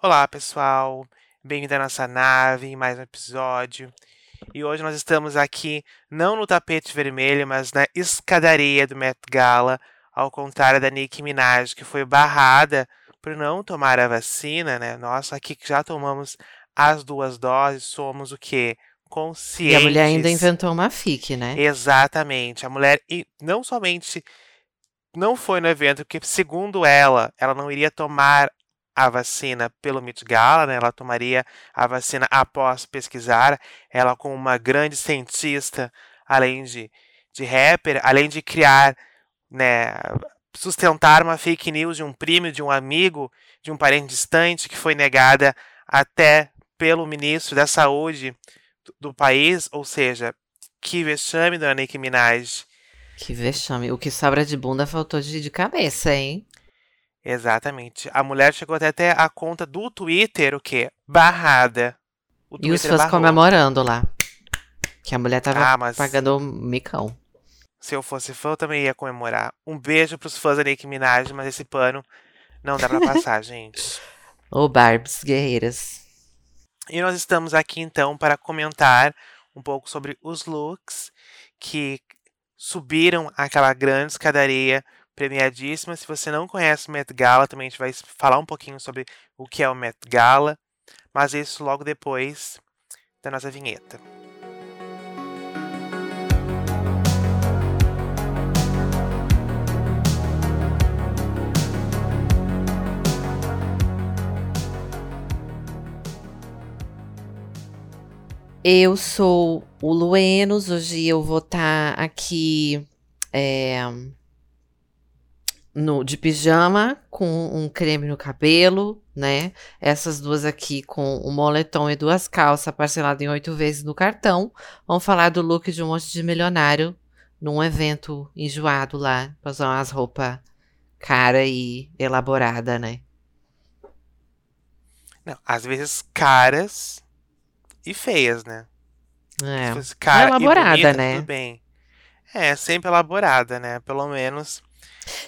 Olá, pessoal. Bem-vindo à nossa nave mais um episódio. E hoje nós estamos aqui não no tapete vermelho, mas na escadaria do Met Gala, ao contrário da Nicki Minaj, que foi barrada por não tomar a vacina, né? Nós aqui que já tomamos as duas doses, somos o quê? Conscientes. E a mulher ainda inventou uma fic, né? Exatamente. A mulher e não somente não foi no evento, porque segundo ela, ela não iria tomar a vacina pelo Met Gala, né? ela tomaria a vacina após pesquisar, ela como uma grande cientista, além de, de rapper, além de criar, né, sustentar uma fake news de um primo, de um amigo, de um parente distante que foi negada até pelo ministro da saúde do, do país, ou seja, que vexame, dona Nicki Minaj. Que vexame. O que sobra de bunda faltou de, de cabeça, hein? Exatamente. A mulher chegou até ter a conta do Twitter, o quê? Barrada. O e os fãs comemorando lá. Que a mulher tava ah, mas... pagando micão. Se eu fosse fã, eu também ia comemorar. Um beijo pros fãs da Nicki Minaj, mas esse pano não dá pra passar, gente. Ô, oh, Barbs guerreiras. E nós estamos aqui, então, para comentar um pouco sobre os looks que subiram aquela grande escadaria premiadíssima. Se você não conhece o Met Gala, também a gente vai falar um pouquinho sobre o que é o Met Gala, mas isso logo depois da nossa vinheta. Eu sou o Luenos, hoje eu vou estar tá aqui é, no, de pijama com um creme no cabelo, né? Essas duas aqui com um moletom e duas calças parcelado em oito vezes no cartão. Vamos falar do look de um monte de milionário num evento enjoado lá, pra usar umas roupas cara e elaborada, né? Não, às vezes caras e feias, né? É, cara elaborada, bonita, né? Tudo bem. É, sempre elaborada, né? Pelo menos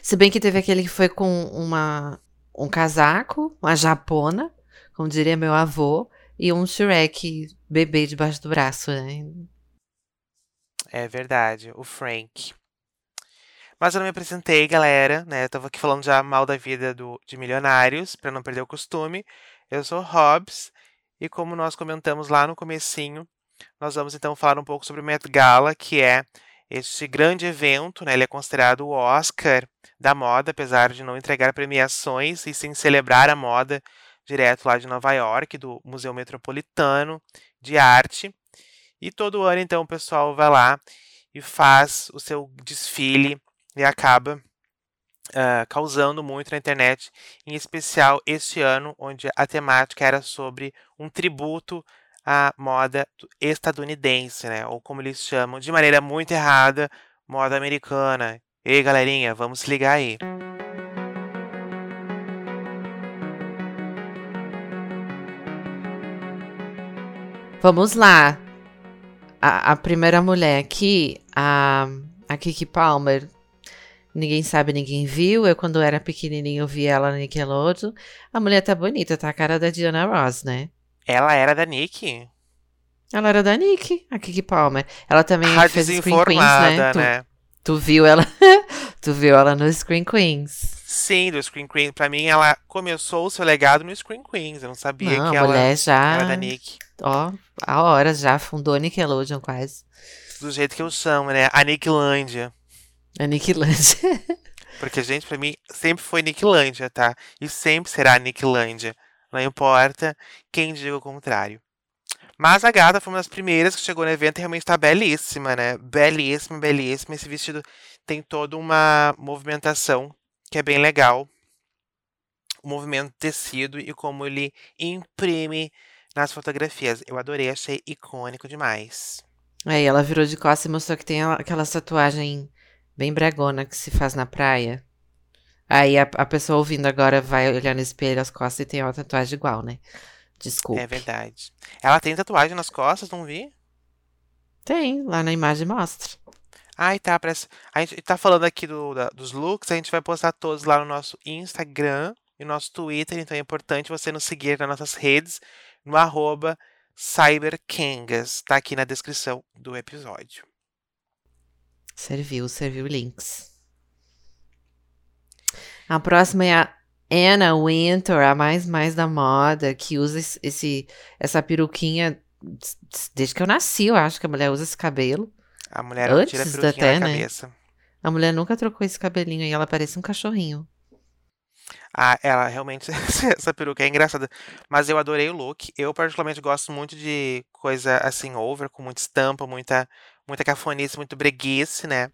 se bem que teve aquele que foi com uma, um casaco, uma japona, como diria meu avô, e um Shrek bebê debaixo do braço, né? É verdade, o Frank. Mas eu não me apresentei, galera, né? Eu tava aqui falando já mal da vida do, de milionários, para não perder o costume. Eu sou Hobbs, e como nós comentamos lá no comecinho, nós vamos então falar um pouco sobre o Met Gala, que é este grande evento, né, ele é considerado o Oscar da moda, apesar de não entregar premiações e sim celebrar a moda direto lá de Nova York, do Museu Metropolitano de Arte. E todo ano, então, o pessoal vai lá e faz o seu desfile e acaba uh, causando muito na internet, em especial este ano, onde a temática era sobre um tributo a moda estadunidense, né? Ou como eles chamam de maneira muito errada, moda americana. Ei, galerinha, vamos se ligar aí. Vamos lá. A, a, primeira mulher aqui, a, a Kiki Palmer, ninguém sabe, ninguém viu. Eu, quando era pequenininho, vi ela na Nickelodeon. A mulher tá bonita, tá a cara da Diana Ross, né? Ela era da Nick? Ela era da Nick, a Kiki Palmer. Ela também a fez Screen Queens, né? né? Tu, tu viu ela? tu viu ela no Screen Queens? Sim, do Screen Queens. Pra mim, ela começou o seu legado no Screen Queens. Eu não sabia não, que a mulher já... era da Nick. Ó, a hora já fundou a Nickelodeon quase. Do jeito que eu chamo, né? A Nicklândia. A Nicklândia. Porque, gente, pra mim, sempre foi Nicklândia, tá? E sempre será Nicklândia. Não importa quem diga o contrário. Mas a gata foi uma das primeiras que chegou no evento e realmente está belíssima, né? Belíssima, belíssima. Esse vestido tem toda uma movimentação que é bem legal. O movimento tecido e como ele imprime nas fotografias. Eu adorei, achei icônico demais. Aí ela virou de costas e mostrou que tem aquela tatuagem bem bragona que se faz na praia. Aí a, a pessoa ouvindo agora vai olhar no espelho as costas e tem uma tatuagem igual, né? Desculpa. É verdade. Ela tem tatuagem nas costas, não vi? Tem, lá na imagem mostra. Ai, tá, parece... A gente tá falando aqui do, da, dos looks, a gente vai postar todos lá no nosso Instagram, e nosso Twitter, então é importante você nos seguir nas nossas redes, no arroba cyberkengas. Tá aqui na descrição do episódio. Serviu, serviu links. A próxima é a Anna Winter, a mais mais da moda, que usa esse, essa peruquinha desde que eu nasci, eu acho que a mulher usa esse cabelo. A mulher Antes tira a peruquinha até, na né? cabeça. A mulher nunca trocou esse cabelinho e ela parece um cachorrinho. Ah, ela realmente, essa peruca é engraçada. Mas eu adorei o look. Eu particularmente gosto muito de coisa assim, over, com muita estampa, muita, muita cafonice, muito breguice, né?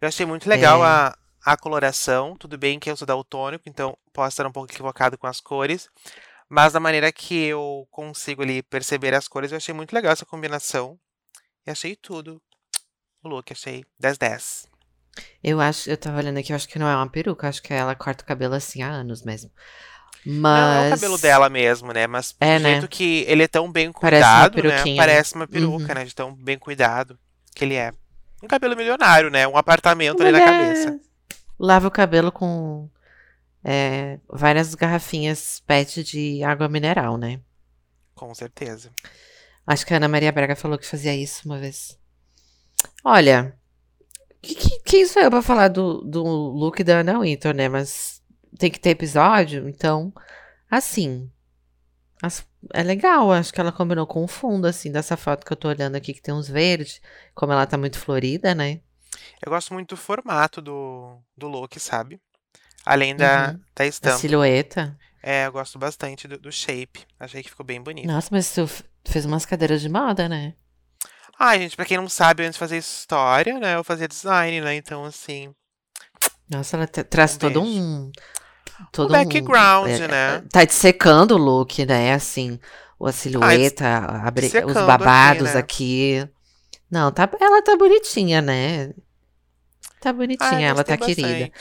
Eu achei muito legal é. a, a coloração. Tudo bem que eu sou daltônico, então posso estar um pouco equivocado com as cores. Mas da maneira que eu consigo ali perceber as cores, eu achei muito legal essa combinação. E achei tudo. O look, achei 10-10. Eu acho, eu tava olhando aqui, eu acho que não é uma peruca, acho que ela corta o cabelo assim há anos mesmo. Mas... Não, é o cabelo dela mesmo, né? Mas é, do né? jeito que ele é tão bem cuidado, Parece né? Parece uma peruca, uhum. né? De tão bem cuidado que ele é. Um cabelo milionário, né? Um apartamento Mulher... ali na cabeça. Lava o cabelo com é, várias garrafinhas PET de água mineral, né? Com certeza. Acho que a Ana Maria Braga falou que fazia isso uma vez. Olha, que, que, quem sou eu pra falar do, do look da Ana Winter, né? Mas tem que ter episódio, então, assim. As, é legal, acho que ela combinou com o fundo, assim, dessa foto que eu tô olhando aqui, que tem uns verdes, como ela tá muito florida, né? Eu gosto muito do formato do, do look, sabe? Além da, uhum. da estampa. A silhueta. É, eu gosto bastante do, do shape. Achei que ficou bem bonito. Nossa, mas tu fez umas cadeiras de moda, né? Ah, gente, pra quem não sabe, antes de fazer história, né, eu fazia design, né? Então, assim. Nossa, ela traz um todo um. Todo um background, um, é, né? Tá dissecando o look, né? Assim, a silhueta, ah, a, os babados aqui, né? aqui, Não, tá, ela tá bonitinha, né? Tá bonitinha, ah, ela tá bastante. querida.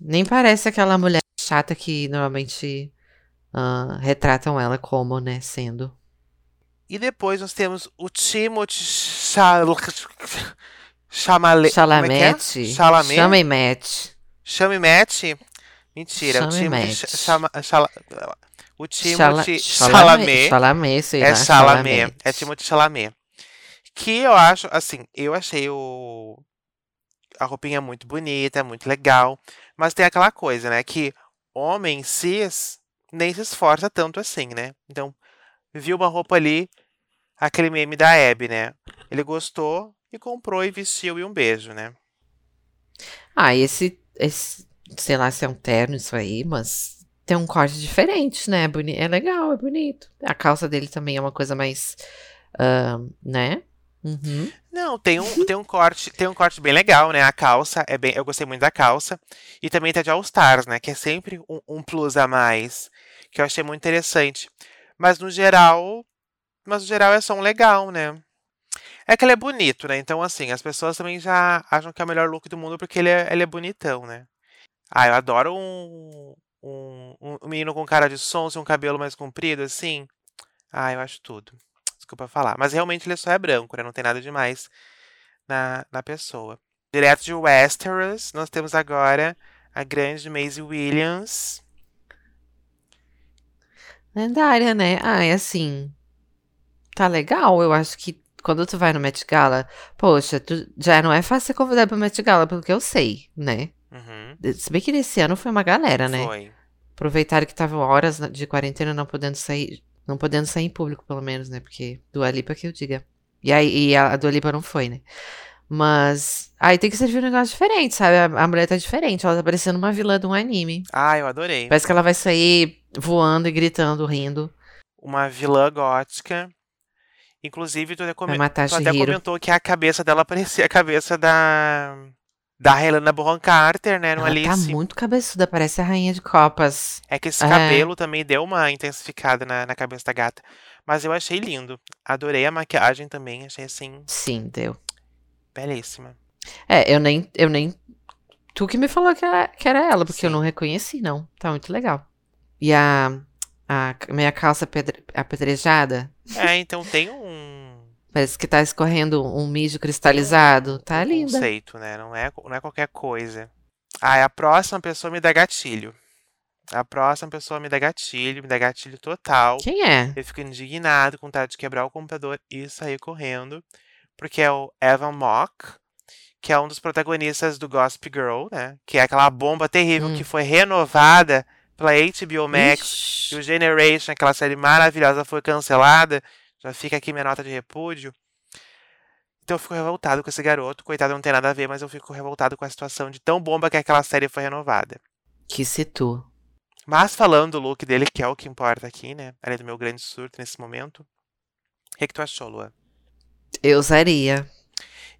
Nem parece aquela mulher chata que normalmente uh, retratam ela como, né? Sendo. E depois nós temos o Timothy Chalamet. Chalamet. Chalamet. Chalamet. Chalamet. Chalamet. Mentira. Chame o Timothy Chama, Chala, o Timothy Chalamet. Chalamet, sei É Chalamet. É Timothy Chalamet. Que eu acho, assim, eu achei o a roupinha muito bonita, muito legal, mas tem aquela coisa, né, que homem cis nem se esforça tanto assim, né? Então, viu uma roupa ali, aquele meme da Abby, né? Ele gostou e comprou e vestiu e um beijo, né? Ah, esse, esse sei lá se é um terno isso aí, mas tem um corte diferente, né? É, é legal, é bonito. A calça dele também é uma coisa mais, uh, né? Uhum. Não, tem um, tem um corte, tem um corte bem legal, né? A calça é bem, eu gostei muito da calça e também tá de All Stars, né? Que é sempre um, um plus a mais que eu achei muito interessante. Mas no geral, mas no geral é só um legal, né? É que ele é bonito, né? Então, assim, as pessoas também já acham que é o melhor look do mundo porque ele é, ele é bonitão, né? Ah, eu adoro um, um, um menino com cara de sonso e um cabelo mais comprido, assim. Ah, eu acho tudo. Desculpa falar. Mas realmente ele só é branco, né? Não tem nada demais na, na pessoa. Direto de Westeros, nós temos agora a grande Maisie Williams. Lendária, né? Ah, é assim. Tá legal. Eu acho que quando tu vai no Met Gala, poxa, tu, já não é fácil ser convidado pro Met Gala, pelo que eu sei, né? Uhum. Se bem que nesse ano foi uma galera, né? Foi. Aproveitaram que estavam horas de quarentena não podendo sair. Não podendo sair em público, pelo menos, né? Porque do Alipa que eu diga. E aí e a do Alipa não foi, né? Mas aí tem que servir um negócio diferente, sabe? A, a, mulher tá diferente, ela tá parecendo uma vilã de um anime. Ah, eu adorei. Parece que ela vai sair voando e gritando, rindo. Uma vilã gótica. Inclusive, tu até, come... tu até comentou que a cabeça dela parecia a cabeça da. Da Helena Bonham Carter, né, no ela Alice. tá muito cabeçuda, parece a rainha de copas. É que esse é. cabelo também deu uma intensificada na, na cabeça da gata. Mas eu achei lindo. Adorei a maquiagem também, achei assim. Sim, deu. Belíssima. É, eu nem, eu nem. Tu que me falou que era, que era ela, porque Sim. eu não reconheci, não. Tá muito legal. E a, a minha calça pedre, apedrejada. É, então tem um. Parece que tá escorrendo um mijo cristalizado. Tá linda. conceito, né? Não é, não é qualquer coisa. Ah, a próxima pessoa me dá gatilho. A próxima pessoa me dá gatilho, me dá gatilho total. Quem é? Eu fico indignado com vontade de quebrar o computador e sair correndo. Porque é o Evan Mock, que é um dos protagonistas do Gossip Girl, né? Que é aquela bomba terrível Hum. que foi renovada pela HBO Max. Ixi. E o Generation, aquela série maravilhosa, foi cancelada. Já fica aqui minha nota de repúdio. Então eu fico revoltado com esse garoto. Coitado, não tem nada a ver, mas eu fico revoltado com a situação de tão bomba que aquela série foi renovada. Que se tu. Mas falando do look dele, que é o que importa aqui, né? Além do meu grande surto nesse momento. O que, que tu achou, Lua? Eu usaria.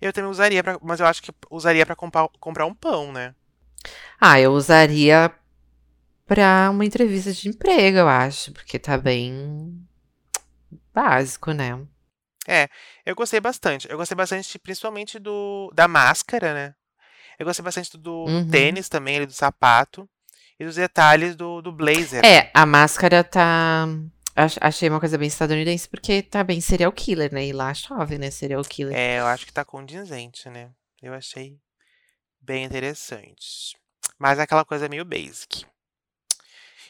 Eu também usaria, pra, mas eu acho que usaria pra comprar, comprar um pão, né? Ah, eu usaria pra uma entrevista de emprego, eu acho, porque tá bem básico, né? Eu gostei bastante. Eu gostei bastante, principalmente do da máscara, né? Eu gostei bastante do, Uhum. tênis também, ali, do sapato. E dos detalhes do, do blazer. É, a máscara tá. ach- Achei uma coisa bem estadunidense, porque tá bem serial killer, né? E lá chove, né? Serial killer. É, eu acho que tá condizente, né? Eu achei bem interessante. Mas é aquela coisa meio basic.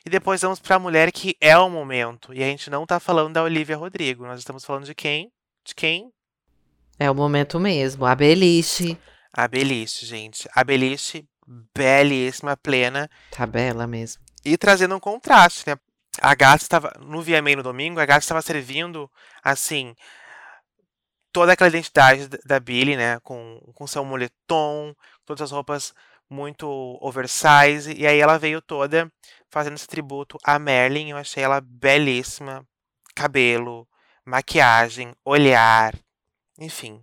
E depois vamos pra mulher que é o momento. E a gente não tá falando da Olivia Rodrigo. Nós estamos falando de quem? De quem? É o momento mesmo. A beliche. A Beliche, gente. A Beliche, belíssima, plena. Tá bela mesmo. E trazendo um contraste, né? A gata estava. No VMA no domingo, a gata estava servindo, assim. Toda aquela identidade da- da Billy, né? Com, com seu moletom, todas as roupas muito oversize. E aí ela veio toda fazendo esse tributo a Merlin. Eu achei ela belíssima. Cabelo, maquiagem, olhar, enfim.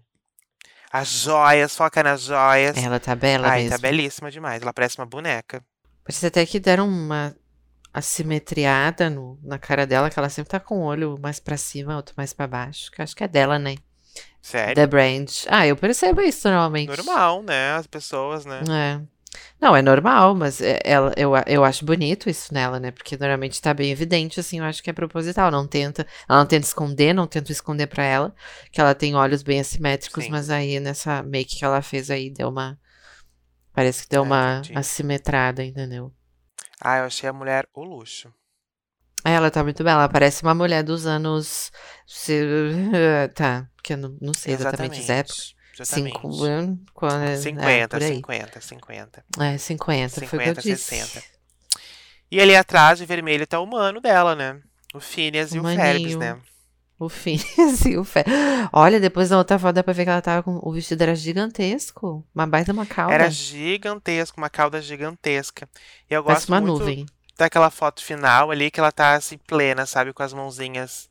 As joias, foca nas joias. Ela tá bela Ai, mesmo. tá belíssima demais. Ela parece uma boneca. Parece até que deram uma assimetriada no, na cara dela, que ela sempre tá com o olho mais pra cima, outro mais pra baixo. Que acho que é dela, né? Sério. The Brand. Ah, eu percebo isso normalmente. Normal, né? As pessoas, né? É. Não, é normal, mas é- ela, eu, eu acho bonito isso nela, né? Porque normalmente tá bem evidente, assim, eu acho que é proposital. Não tenta, ela não tenta esconder, não tenta esconder pra ela que ela tem olhos bem assimétricos, Sim. mas aí nessa make que ela fez aí deu uma. Parece que deu Ah, uma entendi. assimetrada, entendeu? Ah, eu achei a mulher o luxo. É, Ela tá muito bela, ela parece uma mulher dos anos. Tá, que eu não, não sei exatamente as épocas. Exatamente. Cinco, anos, quando, é, 50, por aí. 50, 50. É, 50, foi o que eu 50, disse. 60. E ali atrás, de vermelho, tá o mano dela, né? O Phineas O e o maninho. né? O Phineas e o Fe... Olha, depois da outra foto dá pra ver que ela tava com... O vestido era gigantesco. Uma baita uma cauda. Era gigantesco, uma cauda gigantesca. E eu Parece gosto uma muito nuvem. daquela foto final ali, que ela tá assim, plena, sabe? Com as mãozinhas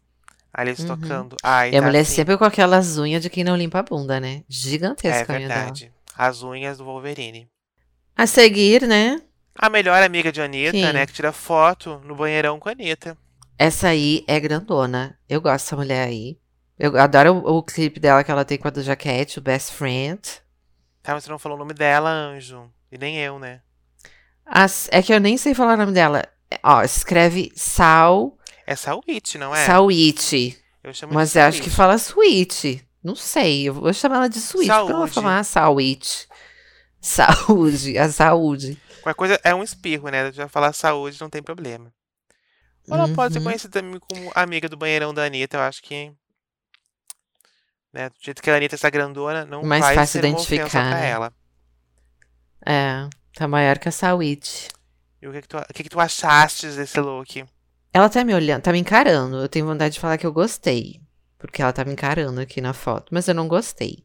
ali Uhum. tocando. Ai, E a tá mulher assim. sempre com aquelas unhas de quem não limpa a bunda, né? É Gigantesca a unha dela. verdade. As unhas do Wolverine. A seguir, né? A melhor amiga de Anitta, Quem? né? Que tira foto no banheirão com a Anitta. Essa aí é grandona. Eu gosto dessa mulher aí. Eu adoro o, o clipe dela que ela tem com a do Jaquete, o Best Friend. Tá, mas você não falou o nome dela, Anjo. E nem eu, né? As- é que eu nem sei falar o nome dela. É, Ó, escreve Sal, É Sawit, não é? Salwitch. Eu chamo Mas de eu acho que Sawit. fala Sweet. Não sei, eu vou chamar ela de Sweet. porque Eu vou Saúde. falar Salwitch. Saúde, a saúde. Qualquer coisa é um espirro, né? Já falar saúde não tem problema. Ou ela pode ser Uhum. conhecida também como amiga do banheirão da Anitta, eu acho que. Né, do jeito que a Anitta está grandona, não Mais vai fácil ser uma identificar, pra né? ela. É, tá maior que a Sawit. E o que, que, tu, o que, que tu achaste desse look? Ela tá me olhando, tá me encarando. Eu tenho vontade de falar que eu gostei. Porque ela tá me encarando aqui na foto. Mas eu não gostei.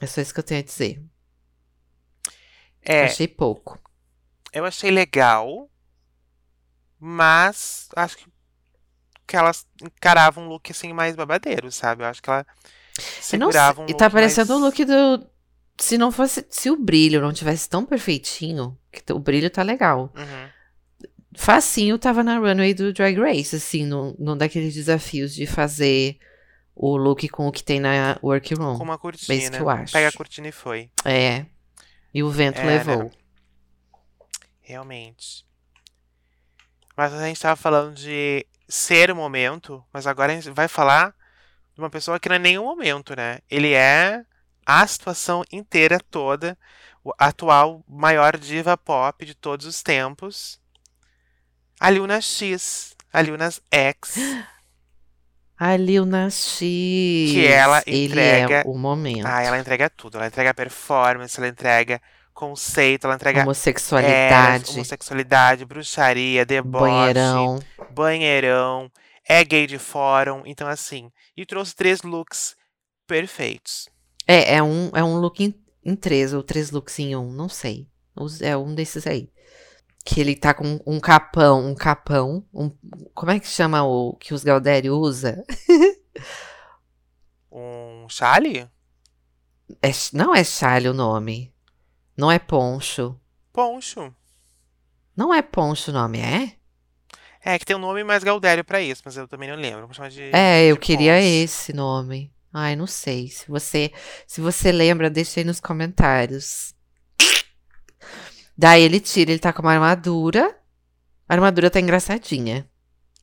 É só isso que eu tenho a dizer. É, Achei pouco. eu achei legal, mas acho que, que elas encaravam um look assim mais babadeiro, sabe? Eu acho que ela segurava um e tá parecendo o mais... look do. Se não fosse. Se o brilho não tivesse tão perfeitinho, que o brilho tá legal. Uhum. Facinho tava na runway do Drag Race, assim, num, num daqueles desafios de fazer o look com o que tem na workroom. Com uma É isso cortina. que eu acho. Pega a cortina e foi. É. E o vento É, né? levou. Realmente. Mas a gente tava falando de ser o momento, mas agora a gente vai falar de uma pessoa que não é nenhum momento, né? Ele é a situação inteira toda, o atual maior diva pop de todos os tempos. A Lil Nas X, a Lil Nas X, A Lil Nas X. que ela Ele entrega. é o momento. Ah, ela entrega tudo. Ela entrega performance, ela entrega conceito, ela entrega é, Homossexualidade, homossexualidade, bruxaria, deboche, banheirão. banheirão, é gay de fórum. Então, assim, e trouxe três looks perfeitos. É, é um, é um look em, em três, ou três looks em um, não sei. É um desses aí. Que ele tá com um capão, um capão. um- como é que chama o que os Galdério usa? Um chale? É não é chale o nome. Não é poncho. Poncho. Não é poncho o nome, é? É, que tem um nome mais gaudério pra isso, mas eu também não lembro. Chamar de. É, eu de queria poncho. esse nome. Ai, não sei. Se você, se você lembra, deixa aí nos comentários. Daí ele tira, ele tá com uma armadura. A armadura tá engraçadinha.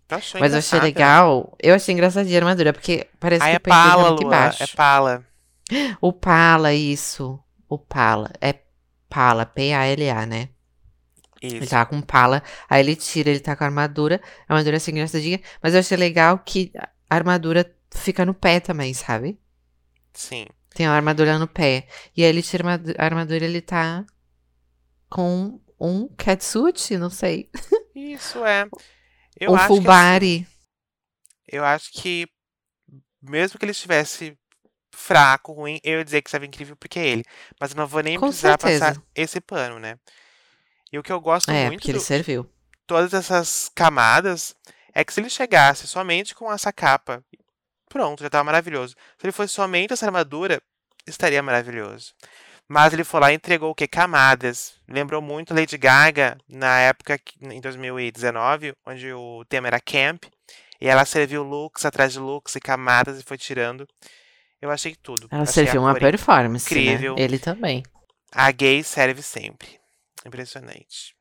Eu achei Mas eu achei engraçada. legal. Eu achei engraçadinha a armadura, porque parece Ah, que é o peito dele pala, muito Lua. embaixo. É pala. O pala, isso. O pala. É pala, P-A-L-A, né? Ele Isso. tá com pala, aí ele tira, ele tá com a armadura, a armadura assim engraçadinha, mas eu achei legal que a armadura fica no pé também, sabe? Sim. Tem a armadura no pé. E aí ele tira a armadura ele tá com um catsuit, não sei. Isso é. Eu um acho que, assim, eu acho que mesmo que ele estivesse fraco, ruim, eu ia dizer que estava incrível porque é ele. Mas eu não vou nem Com precisar certeza. passar esse pano, né? E o que eu gosto É, muito porque ele do- serviu. todas essas camadas é que se ele chegasse somente com essa capa, pronto, já estava maravilhoso. Se ele fosse somente essa armadura, estaria maravilhoso. Mas ele foi lá e entregou o quê? Camadas. Lembrou muito Lady Gaga na época, que- em 2019, onde o tema era camp. E ela serviu looks atrás de looks e camadas e foi tirando. Eu achei tudo. Ela Achei serviu uma performance, incrível. né? Ele também. A gay serve sempre. Impressionante.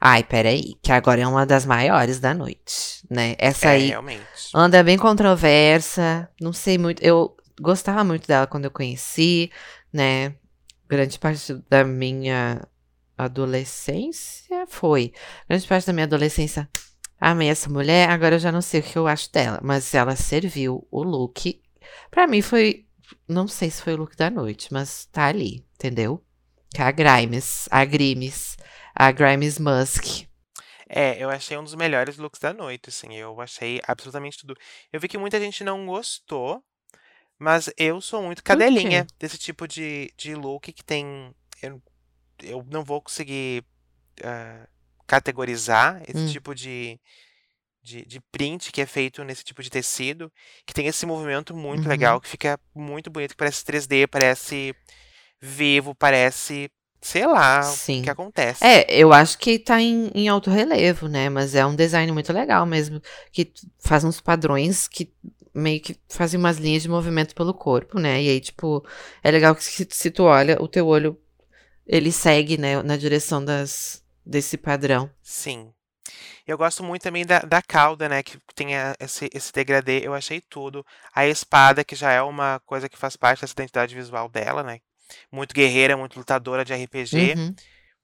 Ai, peraí, que agora é uma das maiores da noite, né? Essa É, aí realmente. anda bem controversa, não sei muito. Eu gostava muito dela quando eu conheci, né? Grande parte da minha adolescência foi. Grande parte da minha adolescência amei essa mulher, agora eu já não sei o que eu acho dela, mas ela serviu o look. Pra mim foi, não sei se foi o look da noite, mas tá ali, entendeu? Que é a Grimes, a Grimes, a Grimes Musk. É, eu achei um dos melhores looks da noite, assim. Eu achei absolutamente tudo. Eu vi que muita gente não gostou, mas eu sou muito cadelinha desse tipo de, de look que tem. Eu, eu não vou conseguir ah, categorizar esse Hum. tipo de, de, de print que é feito nesse tipo de tecido, que tem esse movimento muito Uhum. legal, que fica muito bonito, que parece 3D, parece vivo, parece. Sei lá o Sim. que acontece. É, eu acho que tá em, em alto relevo, né? Mas é um design muito legal mesmo, que faz uns padrões que meio que fazem umas linhas de movimento pelo corpo, né? E aí, tipo, é legal que se, se tu olha, o teu olho, ele segue, né, na direção das, desse padrão. Sim. Eu gosto muito também da, da cauda, né? Que tem a- esse, esse degradê. Eu achei tudo. A espada, que já é uma coisa que faz parte dessa identidade visual dela, né? Muito guerreira, muito lutadora de RPG. Uhum.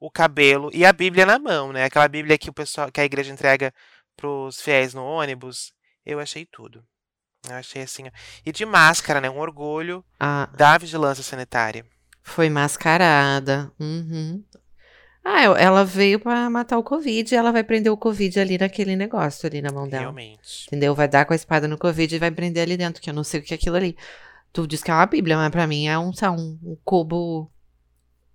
O cabelo e a Bíblia na mão, né? Aquela Bíblia que o pessoal, que a igreja entrega pros fiéis no ônibus. Eu achei tudo. Eu achei assim. E de máscara, né? Um orgulho A, da vigilância sanitária. foi mascarada. Uhum. Ah, ela veio pra matar o Covid e ela vai prender o Covid ali naquele negócio ali na mão dela. Realmente. Entendeu? Vai dar com a espada no Covid e vai prender ali dentro, que eu não sei o que é aquilo ali. Tu diz que é uma Bíblia, mas pra mim é um, um, um cubo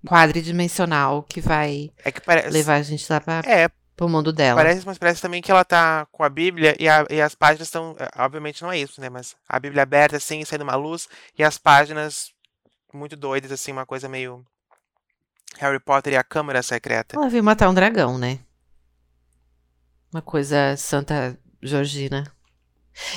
quadridimensional que vai É que parece. levar a gente lá pra, É, pro mundo dela. Parece, mas parece também que ela tá com a Bíblia e, a- e as páginas estão. é, Obviamente não é isso, né? Mas a Bíblia aberta, assim, saindo uma luz, e as páginas muito doidas, assim, uma coisa meio. Harry Potter e a Câmara Secreta. Ela veio matar um dragão, né? Uma coisa Santa Georgina.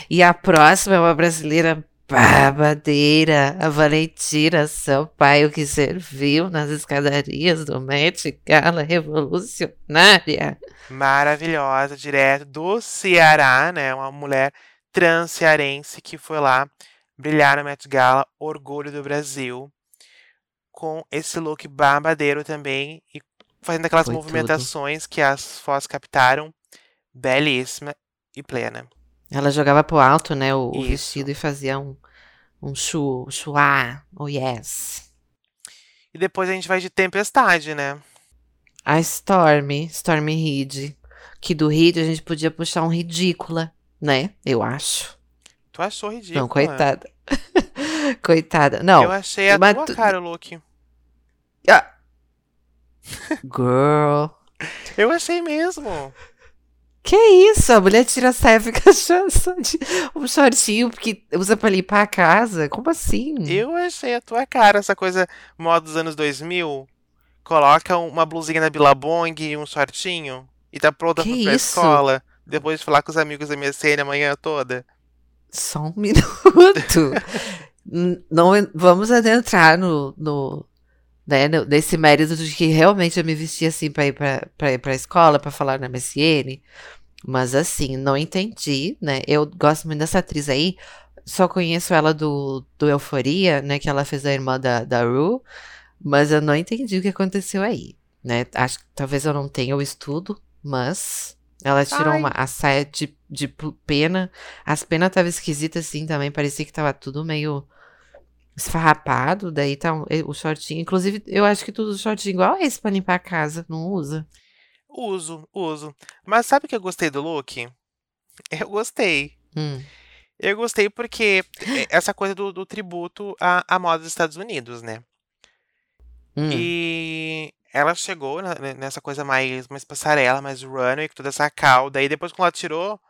E a próxima é uma brasileira babadeira, a Valentina Sampaio, que serviu nas escadarias do Met Gala revolucionária. Maravilhosa, direto do Ceará, né? Uma mulher transcearense que foi lá brilhar na Met Gala, orgulho do Brasil, com esse look babadeiro também e fazendo aquelas Foi tudo. movimentações que as fotos captaram. belíssima e plena. Ela jogava pro alto, né, o, o vestido e fazia um, um chu, chuá, oh yes. E depois a gente vai de tempestade, né? A Stormy, Stormy Reed, que do Reed a gente podia puxar um ridícula, né, eu acho. Tu achou ridículo. Não, coitada. coitada. Não, Eu achei a mas tua tu- cara o look. Ah. Girl. Eu achei mesmo. Que isso? A mulher tira a saia e fica só de um shortinho porque usa pra limpar a casa? Como assim? Eu achei a tua cara, essa coisa moda dos anos 2000. Coloca uma blusinha da Billabong e um shortinho e tá pronta Que pra escola. Depois de falar com os amigos da MSN a manhã toda. Só um minuto. Não, vamos adentrar no, no, né, nesse mérito de que realmente eu me vesti assim pra ir ir pra escola, pra falar na MSN. Mas assim, não entendi, né? Eu gosto muito dessa atriz aí. Só conheço ela do, do Euforia, né? Que ela fez a irmã da, da Ru. Mas eu não entendi o que aconteceu aí, né? Acho que talvez eu não tenha o estudo, mas ela tirou Ai. uma, a saia de, de pena. As penas estavam esquisitas assim também, parecia que tava tudo meio esfarrapado. Daí tá um- o shortinho. Inclusive, eu acho que tudo shortinho igual esse pra limpar a casa, não usa. Uso, uso. Mas sabe o que eu gostei do look? Eu gostei. Hum. Eu gostei porque é essa coisa do, do tributo à, à moda dos Estados Unidos, né? Hum. E ela chegou na- ne- nessa coisa mais, mais passarela, mais runway, com toda essa cauda. E depois, quando ela tirou,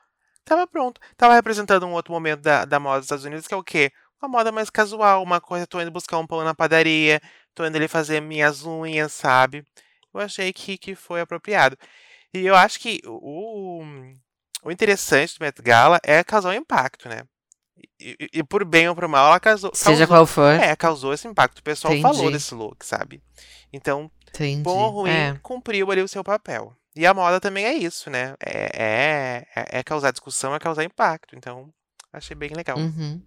tava pronto. Tava representando um outro momento da, da moda dos Estados Unidos, que é o quê? Uma moda mais casual, uma coisa, tô indo buscar um pão na padaria, tô indo ali fazer minhas unhas, sabe? Eu achei que, que foi apropriado. E eu acho que o, o interessante do Met Gala é causar um impacto, né? E, e- e por bem ou por mal, ela causou, Seja causou, qual for. é, causou esse impacto. O pessoal falou Entendi. desse look, sabe? Então, Entendi. bom ou ruim, É. cumpriu ali o seu papel. E a moda também é isso, né? É, é, é- é causar discussão, é causar impacto. Então, achei bem legal. Uhum.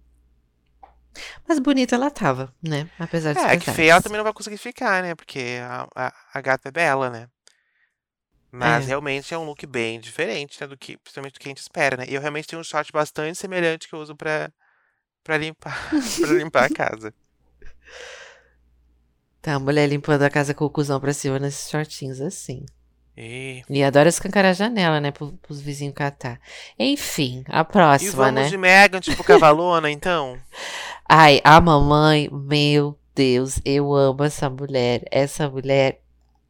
Mas bonita ela tava, né? Apesar dos É, que feia ela também não vai conseguir ficar, né? Porque a, a, a gata é bela, né? Mas É. realmente é um look bem diferente, né? Do que, principalmente do que a gente espera, né? E eu realmente tenho um short bastante semelhante que eu uso pra, pra limpar, pra limpar a casa. Tá, a mulher limpando a casa com o cuzão pra cima nesses shortinhos assim. E, E adora escancarar a janela, né? Pro, pros vizinhos catar. Enfim, a e próxima, vamos né? de Megan, tipo cavalona, então? Ai, a mamãe, meu Deus, eu amo essa mulher. Essa mulher,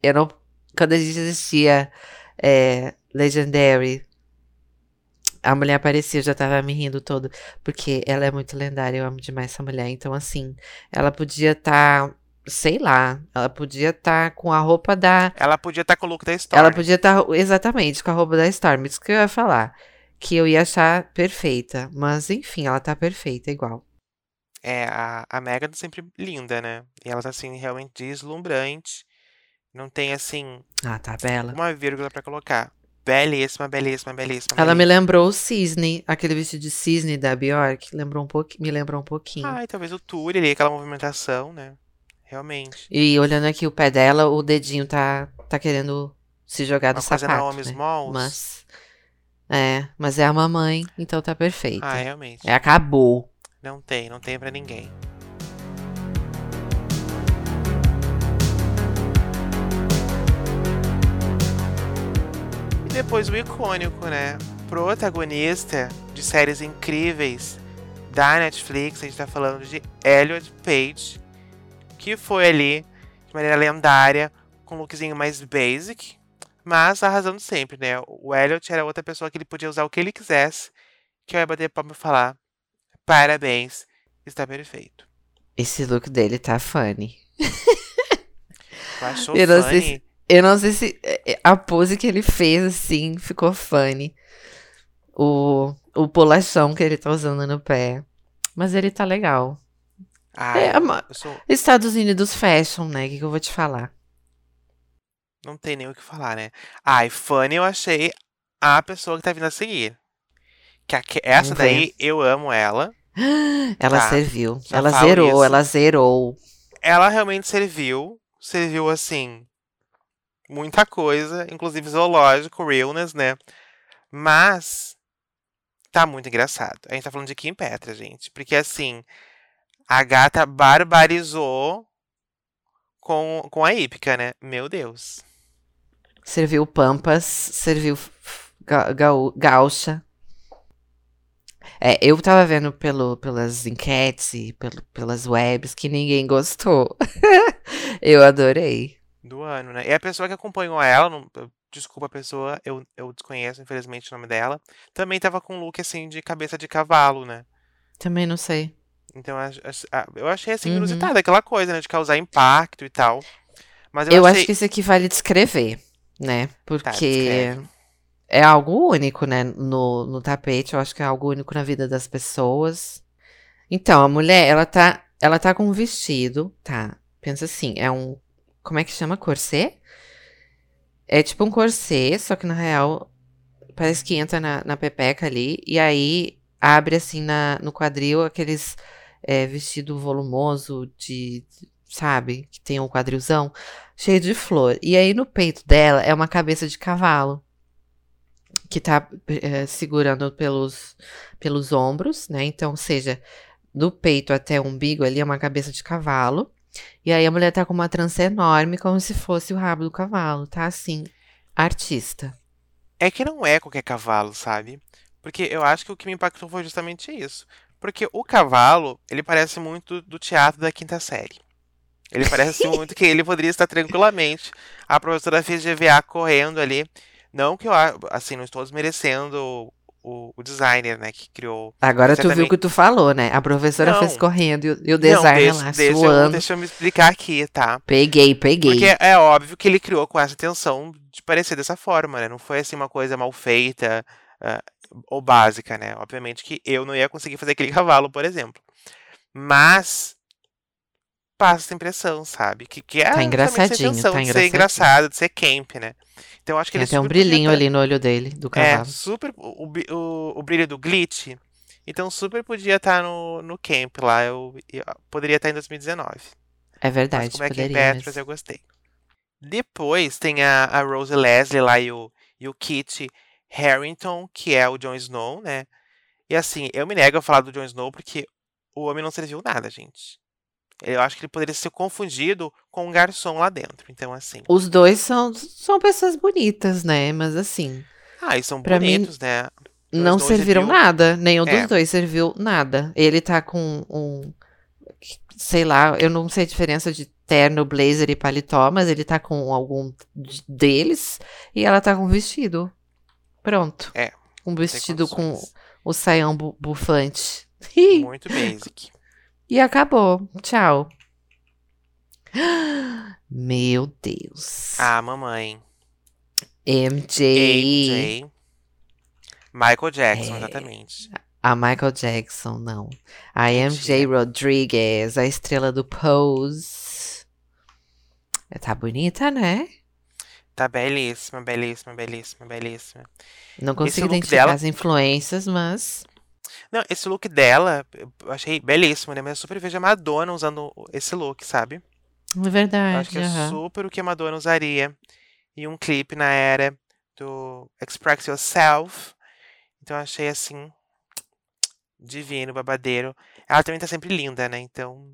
eu não. Quando a gente assistia é, Legendary, a mulher aparecia, eu já tava me rindo todo, porque ela é muito lendária, eu amo demais essa mulher. Então, assim, ela podia estar, sei lá, ela podia estar com a roupa da. Ela podia estar com o look da história. Ela podia estar exatamente com a roupa da Storm, isso que eu ia falar. Que eu ia achar perfeita. Mas, enfim, ela tá perfeita igual. É, a, a Megan tá sempre linda, né? E ela tá, assim, realmente deslumbrante. Não tem, assim, Ah, tá bela. uma vírgula pra colocar. Belíssima, belíssima, belíssima. Ela me belíssima. lembrou o cisne, aquele vestido de cisne da Bjork, lembrou um pouquinho, me lembrou um pouquinho. Ai, talvez o Tule ali, aquela movimentação, né? Realmente. E olhando aqui o pé dela, o dedinho tá, tá querendo se jogar do Uma coisa sapato, Naomi né? Smalls. Mas é, mas é a mamãe, então tá perfeito. Ah, realmente. É, acabou. Não tem, não tem pra ninguém. E depois o icônico, né? Protagonista de séries incríveis da Netflix, a gente tá falando de Elliot Page, que foi ali de maneira lendária, com um lookzinho mais basic, mas arrasando sempre, né? O Elliot era outra pessoa que ele podia usar o que ele quisesse, que eu ia bater palma e falar: parabéns, está perfeito. Esse look dele tá funny. Tu achou Eu não sei funny? Eu não sei se é, é, a pose que ele fez, assim, ficou funny. O, o polachão que ele tá usando no pé. Mas ele tá legal. Ai, É, ama- eu sou... Estados Unidos Fashion, né? O que, que eu vou te falar? não tem nem o que falar, né? Ai, funny eu achei a pessoa que tá vindo a seguir. Que aque- essa daí, eu amo ela. Ela Tá, serviu. Ela zerou, isso. ela zerou. Ela realmente serviu. Serviu, assim, muita coisa. Inclusive zoológico, realness, né? Mas tá muito engraçado. A gente tá falando de Kim Petra, gente. Porque assim, a gata barbarizou com, com a hípica, né? Meu Deus. Serviu pampas, serviu ga, ga, gaúcha. É, eu tava vendo pelo, pelas enquetes e pelo, pelas webs que ninguém gostou. eu adorei. Do ano, né? E a pessoa que acompanhou ela, não, desculpa a pessoa, eu, eu desconheço, infelizmente, o nome dela, também tava com um look, assim, de cabeça de cavalo, né? Também não sei. Então, eu achei, assim, uhum. inusitado, aquela coisa, né, de causar impacto e tal. Mas eu, eu achei... acho que isso aqui vale descrever, né? Tá, Porque... Tá, é algo único, né? No, no tapete, eu acho que é algo único na vida das pessoas. Então, a mulher, ela tá, ela tá com um vestido, tá? Pensa assim, é um. Como é que chama? Corset? É tipo um corset, só que na real parece que entra na, na pepeca ali. E aí abre assim na, no quadril aqueles é, vestido volumoso de. Sabe? Que tem um quadrilzão cheio de flor. E aí no peito dela é uma cabeça de cavalo que tá é, segurando pelos, pelos ombros, né? Então, seja, do peito até o umbigo ali é uma cabeça de cavalo. E aí a mulher tá com uma trança enorme, como se fosse o rabo do cavalo, tá assim, artista. É que não é qualquer cavalo, sabe? Porque eu acho que o que me impactou foi justamente isso. Porque o cavalo, ele parece muito do teatro da quinta série. Ele parece muito que ele poderia estar tranquilamente a professora fez GVA correndo ali não que eu, assim, não estou desmerecendo o, o designer, né, que criou. Agora tu viu o que tu falou, né? A professora não, fez correndo e o, designer não, deixa, lá deixa, suando. Deixa eu me explicar aqui, tá? Peguei, peguei. Porque é óbvio que ele criou com essa intenção de parecer dessa forma, né? Não foi assim uma coisa mal feita uh, ou básica, né? Obviamente que eu não ia conseguir fazer aquele cavalo, por exemplo. Mas passa essa impressão, sabe? Que, que é tá engraçadinho, essa intenção tá de ser engraçado, de ser camp, né? Então acho que Tem ele até um brilhinho ali no olho dele, do cavalo. É, super. O, o, o brilho do glitch. Então super podia estar no, no camp lá. Eu, eu poderia estar em 2019. É verdade, Mas como é que Petras, eu gostei. Depois tem a, a Rose Leslie lá e o, e o Kit Harrington, que é o Jon Snow, né? E assim, eu me nego a falar do Jon Snow porque o homem não serviu nada, gente. Eu acho que ele poderia ser confundido com um garçom lá dentro. Então, assim. Os dois são, são pessoas bonitas, né? Mas assim. Ah, e são bonitos, mim, né? não serviram serviu... nada. Nenhum é. dos dois serviu nada. Ele tá com um. Sei lá, eu não sei a diferença de terno, blazer e paletó, mas ele tá com algum deles e ela tá com vestido. Pronto. É. Um vestido com o saião bu bufante. Muito basic. E acabou. Tchau. Meu Deus. Ah, mamãe. MJ. MJ. Michael Jackson, é, exatamente. A Michael Jackson, não. A MJ Rodriguez, a estrela do Pose. Tá bonita, né? Tá belíssima, belíssima, belíssima, belíssima. Não consigo identificar dela... as influências, mas. Não, esse look dela, eu achei belíssimo, né? Mas eu super vejo a Madonna usando esse look, sabe? É verdade. Eu acho que é super o que a Madonna usaria em um clipe na era do Express Yourself. Então eu achei assim. Divino, babadeiro. Ela também tá sempre linda, né? Então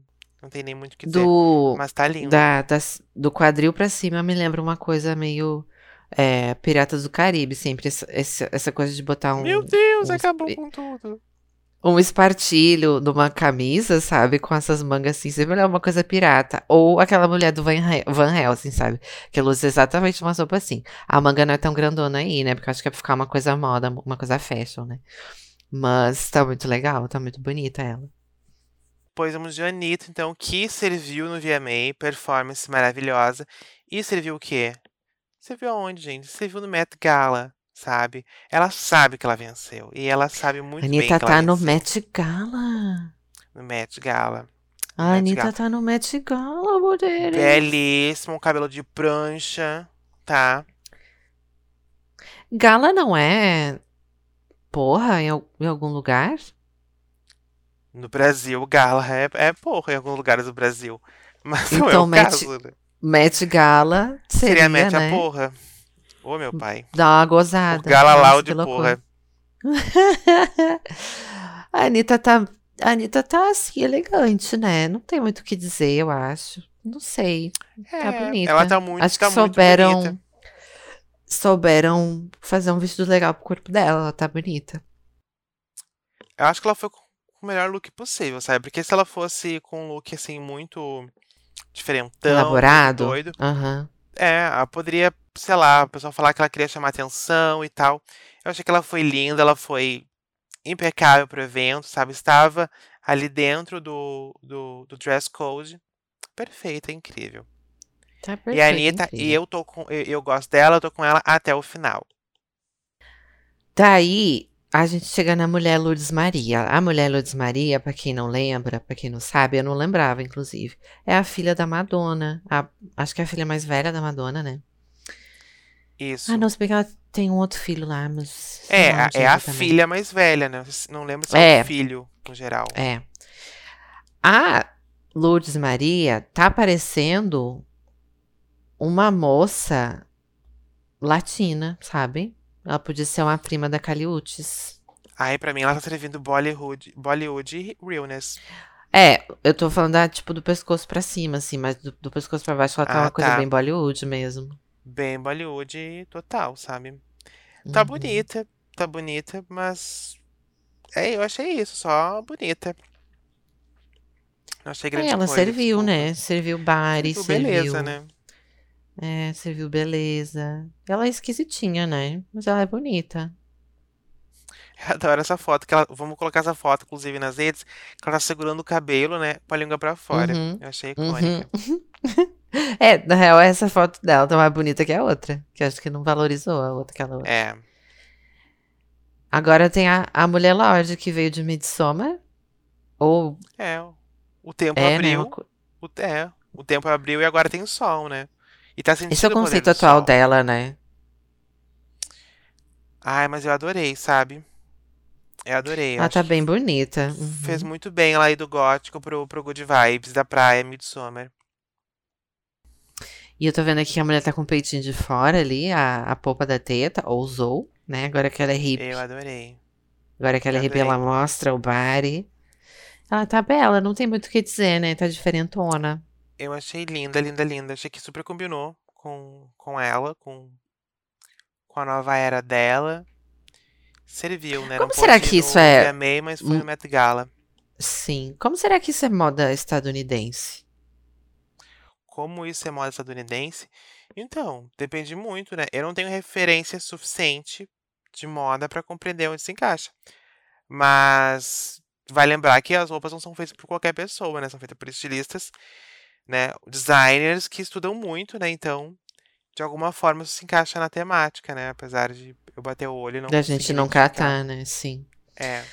não tem nem muito o que dizer. Do, mas tá linda. Da, do quadril pra cima me lembra uma coisa meio. É, Piratas do Caribe, sempre essa, essa, coisa de botar um. Meu Deus, um, acabou com tudo um espartilho numa camisa, sabe? Com essas mangas assim, sempre é uma coisa pirata. Ou aquela mulher do Van, Van Helsing, sabe? Que usa exatamente uma sopa assim. A manga não é tão grandona aí, né? Porque eu acho que é pra ficar uma coisa moda, uma coisa fashion, né? Mas tá muito legal, tá muito bonita ela. Pois vamos de Anitta, então, que serviu no VMA, performance maravilhosa. E serviu o quê? Serviu aonde, gente? Serviu no Met Gala sabe? Ela sabe que ela venceu. E ela sabe muito Anitta bem que ela tá no. Met Gala. No Met Gala. A Met Anitta Gala. tá no Met Gala, Bodeira. Belíssimo, cabelo de prancha, tá? Gala não é porra em, em algum lugar? No Brasil, gala é, é porra em alguns lugares do Brasil. Mas não é então, o Met, caso, né? Met Gala seria, seria Met né? a porra. Ô, meu pai. Dá uma O gozada. Galalau Nossa, de que loucura. porra. A Anitta tá. A Anitta tá assim, elegante, né? Não tem muito o que dizer, eu acho. Não sei. Tá É, bonita. ela tá muito, Acho que tá muito souberam. bonita. Souberam fazer um vestido legal pro corpo dela. Ela tá bonita. Eu acho que ela foi o melhor look possível, sabe? Porque se ela fosse com um look assim muito diferentão, Elaborado. doido, Aham. é, ela poderia, sei lá, o pessoal falar que ela queria chamar atenção e tal. Eu achei que ela foi linda, ela foi impecável pro evento, sabe? Estava ali dentro do, do, do dress code. Perfeita, incrível. Tá E a perfeito, Anitta, e eu tô com, eu, eu gosto dela, eu tô com ela até o final. Daí a gente chega na mulher Lourdes Maria. A mulher Lourdes Maria, pra quem não lembra, pra quem não sabe, eu não lembrava, inclusive, é a filha da Madonna. A- acho que é a filha mais velha da Madonna, né? Isso. Ah, não, se bem que ela tem um outro filho lá, mas. É, lá é a também. filha mais velha, né? Não lembro se é É. o filho, no geral. É. A Lourdes Maria tá parecendo uma moça latina, sabe? Ela podia ser uma prima da Caliutes. Aí, pra mim, ela tá servindo Bollywood, Bollywood e realness. É, eu tô falando da, tipo, do pescoço pra cima, assim, mas do, do pescoço pra baixo ela tá Ah, uma coisa tá. bem Bollywood mesmo. Bem Bollywood total, sabe? Tá Uhum. bonita, tá bonita, mas. É, eu achei isso, só bonita. Não achei grande É, ela coisa, serviu, desculpa. né? Serviu bares, Serviu serviu. beleza, né? É, serviu beleza. Ela é esquisitinha, né? Mas ela é bonita. Eu adoro essa foto, que ela, vamos colocar essa foto, inclusive, nas redes, que ela tá segurando o cabelo, né, com a língua pra fora. Uhum, Eu achei uhum. icônica. É, na real, essa foto dela tá mais bonita que a outra. Que eu acho que não valorizou a outra, aquela outra. É, Agora tem a, a Mulher Lorde que veio de Midsommar. Ou é. O tempo é, né? abriu, uma co- o, é, o tempo abriu e agora tem sol, né? E tá sentindo Esse é o conceito atual sol. dela, né? Ai, mas eu adorei, sabe? Eu adorei. Ela acho tá bem bonita. fez Uhum. muito bem ela ir do gótico pro, pro good vibes da praia Midsommar. E eu tô vendo aqui que a mulher tá com o peitinho de fora ali, a, a polpa da teta, ou usou, né? Agora que ela é hippie. Eu adorei. Agora que ela é Eu hippie, ela mostra o body. Ela tá bela, não tem muito o que dizer, né? Tá diferentona. Eu achei linda, linda, linda. Achei que super combinou com, com ela, com, com a nova era dela. Serviu, né? Como Não será que isso é- VMA, mas foi no Met Gala. Sim. Como será que isso é moda estadunidense? Como isso é moda estadunidense? Então, depende muito, né? Eu não tenho referência suficiente de moda pra compreender onde se encaixa. Mas vai lembrar que as roupas não são feitas por qualquer pessoa, né? São feitas por estilistas, né? Designers que estudam muito, né? Então, de alguma forma isso se encaixa na temática, né? Apesar de eu bater o olho e não Da gente não catar, né? Sim. É,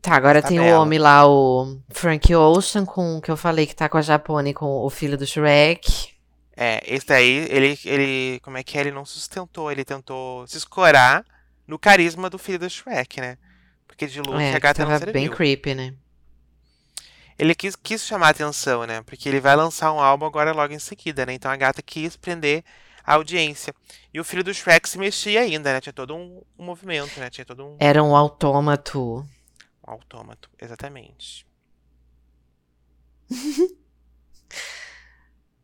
Tá, agora Tá tem o bela. homem lá, o Frank Ocean, com que eu falei que tá com a Japone com o filho do Shrek. é, esse daí, ele, ele, como é que é? Ele não sustentou, ele tentou se escorar no carisma do filho do Shrek, né? Porque de look É, a gata não tava bem serviu. creepy, né? Ele quis, quis chamar a atenção, né? Porque ele vai lançar um álbum agora logo em seguida, né? Então a gata quis prender a audiência. E o filho do Shrek se mexia ainda, né? Tinha todo um, um movimento, né? Tinha todo um, Era um autômato. um autômato, exatamente.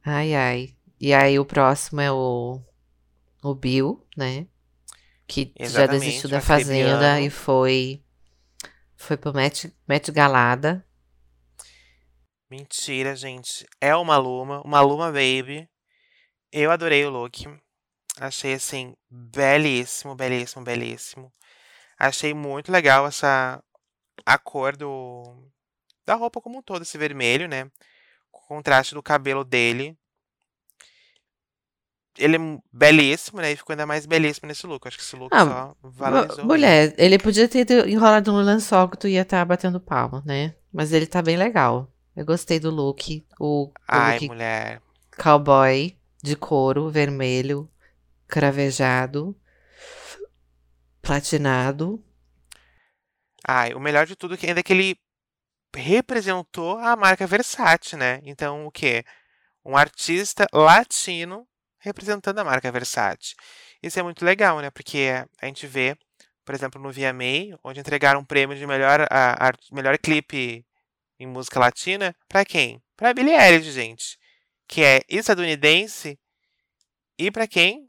Ai, ai. E aí o próximo é o, o Bill, né? Que já Exatamente, desistiu o da Fazenda e foi, foi pro Met, Met Galada. Mentira, gente. É uma Luma, uma Luma Baby. Eu adorei o look. Achei assim belíssimo, belíssimo, belíssimo. Achei muito legal essa a cor do da roupa como um todo, esse vermelho, né? O contraste do cabelo dele. Ele é belíssimo, né? E ficou ainda mais belíssimo nesse look. Acho que esse look Ah, só valorizou. Mulher, ele podia ter enrolado no lençol que tu ia estar batendo palma, né? Mas ele tá bem legal. Eu gostei do look. O, o Ai, look mulher. cowboy de couro vermelho, cravejado, platinado. Ai, o melhor de tudo é que ainda que ele representou a marca Versace, né? Então, o quê? Um artista latino representando a marca Versace. Isso é muito legal, né? Porque a gente vê, por exemplo, no VMA, onde entregaram um prêmio de melhor, a, a, melhor clipe em música latina, para quem? Para Billie Eilish, gente, que é estadunidense, e para quem?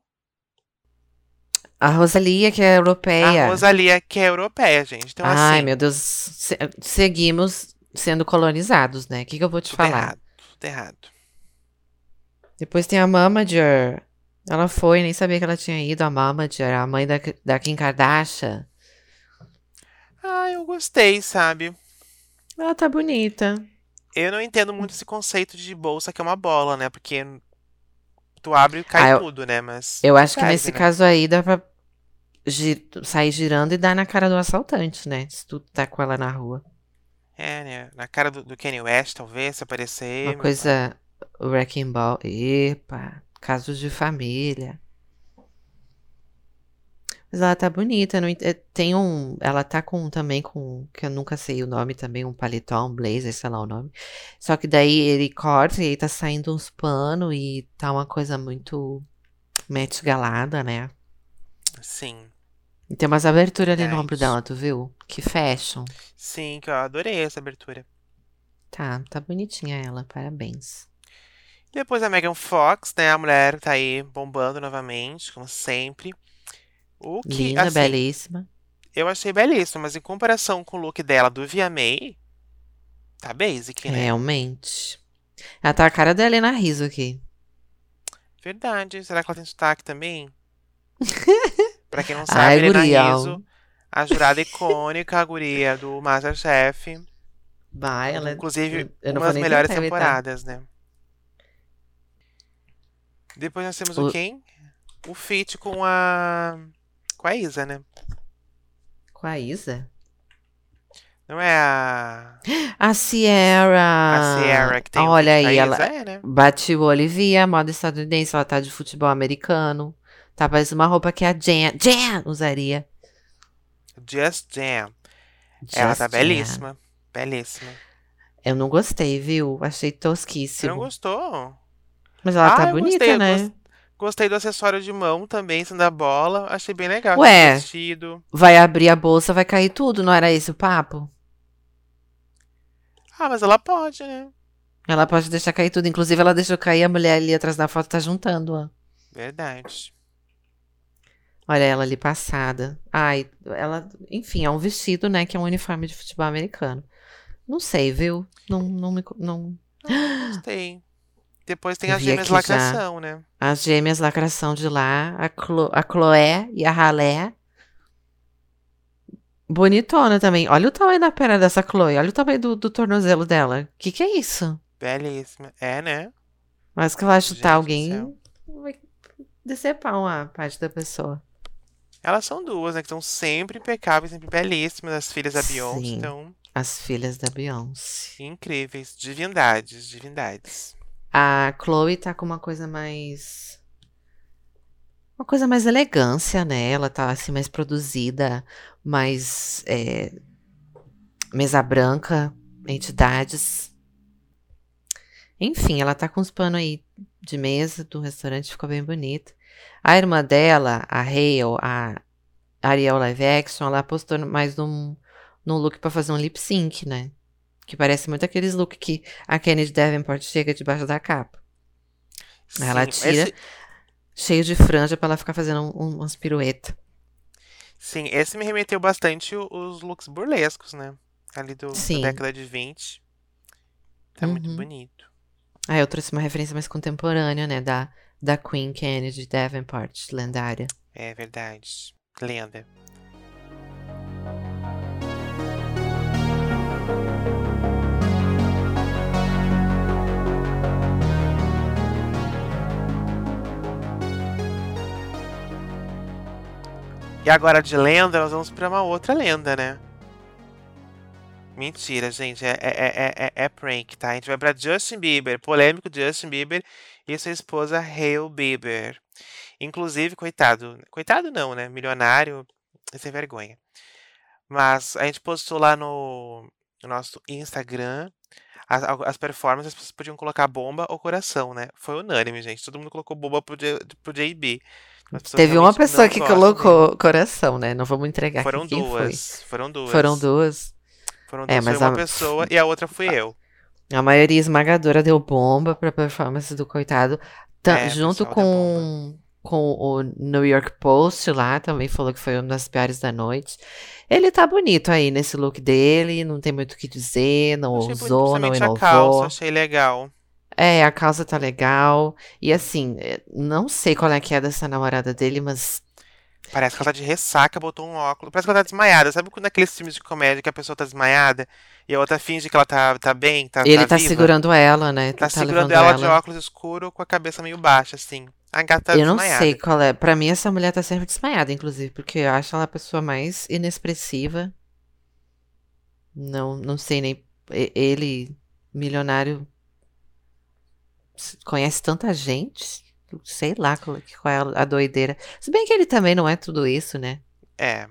A Rosalia, que é europeia. A Rosalia, que é europeia, gente. Então, Ai, assim, meu Deus, se- seguimos sendo colonizados, né? O que, que eu vou te tudo falar? errado, tudo errado. Depois tem a Mamager. Ela foi, nem sabia que ela tinha ido. A Mamager, a mãe da, da Kim Kardashian. Ah, eu gostei, sabe? Ela tá bonita. Eu não entendo muito esse conceito de bolsa que é uma bola, né? Porque tu abre e cai Ah, eu- tudo, né? Mas Eu acho que nesse né? caso aí dá pra gi- sair girando e dar na cara do assaltante, né? Se tu tá com ela na rua. É, né? Na cara do, do Kanye West, talvez, se aparecer. Uma coisa. Wrecking Ball. Epa, casos de família. Mas ela tá bonita. Não, eh, tem um. Ela tá com também com. Que eu nunca sei o nome também. Um paletó, um blazer, sei lá o nome. Só que daí ele corta e aí tá saindo uns panos e tá uma coisa muito. Met galada, né? Sim. E tem umas aberturas ali no ombro dela, tu viu? Que fashion. Sim, que eu adorei essa abertura. Tá, tá bonitinha ela, parabéns. Depois a Megan Fox, né? A mulher tá aí bombando novamente, como sempre. O que, Linda, assim, belíssima. eu achei belíssimo, mas em comparação com o look dela do VMA, tá basic, É, né? Realmente. Ela tá a cara da Helena Rizzo aqui. Verdade. Será que ela tem sotaque também? Pra quem não sabe, Ai, Helena guria. Rizzo, a jurada icônica, a guria do Masterchef. Vai, ela Inclusive, eu uma das melhores temporadas, né? Depois nós temos o, O- quem? O feat com a. Com a Isa, né? Com a Isa? Não é a. A Sierra. A Sierra que tem Olha aí, ela é, né? bate o olho e via, moda estadunidense, ela tá de futebol americano. Tá parecendo uma roupa que a Jan, Jan usaria. Just Jam. Ela tá Jan. belíssima. Belíssima. Eu não gostei, viu? Achei Você tosquíssimo. não gostou? Mas ela Ah, tá bonita, gostei, né? Gos- Gostei do acessório de mão também, sendo da bola. Achei bem legal. Ué. Vestido. Vai abrir a bolsa, vai cair tudo, não era esse o papo? Ah, mas ela pode, né? Ela pode deixar cair tudo. Inclusive, ela deixou cair a mulher ali atrás da foto, tá juntando, ó. Verdade. Olha ela ali passada. Ai, ela. Enfim, é um vestido, né? Que é um uniforme de futebol americano. Não sei, viu? Não, não me. Não... Gostei. Depois tem as gêmeas aqui já. lacração, né? As gêmeas lacração de lá, a, Clo a Chloé e a Ralé. Bonitona também. Olha o tamanho da perna dessa Chloe. Olha o tamanho do, do tornozelo dela. O que, que é isso? Belíssima. É, né? Mas que vai Gente chutar do alguém, vai decepar uma parte da pessoa. Elas são duas, né? Que estão sempre impecáveis, sempre belíssimas. As filhas da Beyoncé. Então, As filhas da Beyoncé. incríveis. Divindades, divindades. A Chloe tá com uma coisa mais. Uma coisa mais elegância, né? Ela tá assim mais produzida, mais. é, mesa branca, entidades. Enfim, ela tá com os panos aí de mesa do restaurante, ficou bem bonita. A irmã dela, a Hale, a Ariel Live Action, ela postou mais num, num look pra fazer um lip sync, né? Que parece muito aqueles look que a Kennedy Davenport chega debaixo da capa. Ela Sim, tira- esse- Cheio de franja pra ela ficar fazendo um- um- umas piruetas. sim, esse me remeteu bastante os looks burlescos, né? Ali do, da década de 20. Tá muito Uhum. bonito. Ah, eu trouxe uma referência mais contemporânea, né? Da, da Queen Kennedy Davenport, lendária. É verdade. Lenda. E agora de lenda, nós vamos pra uma outra lenda, né? Mentira, gente. É, é, é, é, é prank, tá? A gente vai pra Justin Bieber. Polêmico Justin Bieber e sua esposa Hale Bieber. Inclusive, coitado. Coitado não, né? Milionário sem vergonha. Mas a gente postou lá no, no nosso Instagram as, as performances podiam colocar bomba ou coração, né? Foi unânime, gente. Todo mundo colocou bomba pro, J, pro JB. Teve uma pessoa que colocou coração, né? Não vamos entregar foram aqui duas. Foram duas. Foram duas. Foram é, duas. É, mas foi uma a... pessoa e a outra fui eu. A maioria esmagadora deu bomba pra performance do coitado. É, junto com, com o New York Post lá, também falou que foi uma das piores da noite. Ele tá bonito aí nesse look dele, não tem muito o que dizer, não achei usou, não inovou. a calça, achei legal. É, a calça tá legal. E assim, eh, não sei qual é que é dessa namorada dele, mas. Parece que ela tá de ressaca, botou um óculos. Parece que ela tá desmaiada. Sabe quando aqueles filmes de comédia que a pessoa tá desmaiada e a outra finge que ela tá, tá bem, tá Ele tá, tá segurando ela, né? Tá, tá segurando ela, ela, de óculos escuro com a cabeça meio baixa, assim. A gata tá Eu não desmaiada. sei qual é. Pra mim, essa mulher tá sempre desmaiada, inclusive, porque eu acho ela a pessoa mais inexpressiva. Não, não sei nem. Ele, milionário, conhece tanta gente. Sei lá qual, qual é a doideira. Se bem que ele também não é tudo isso, né? É.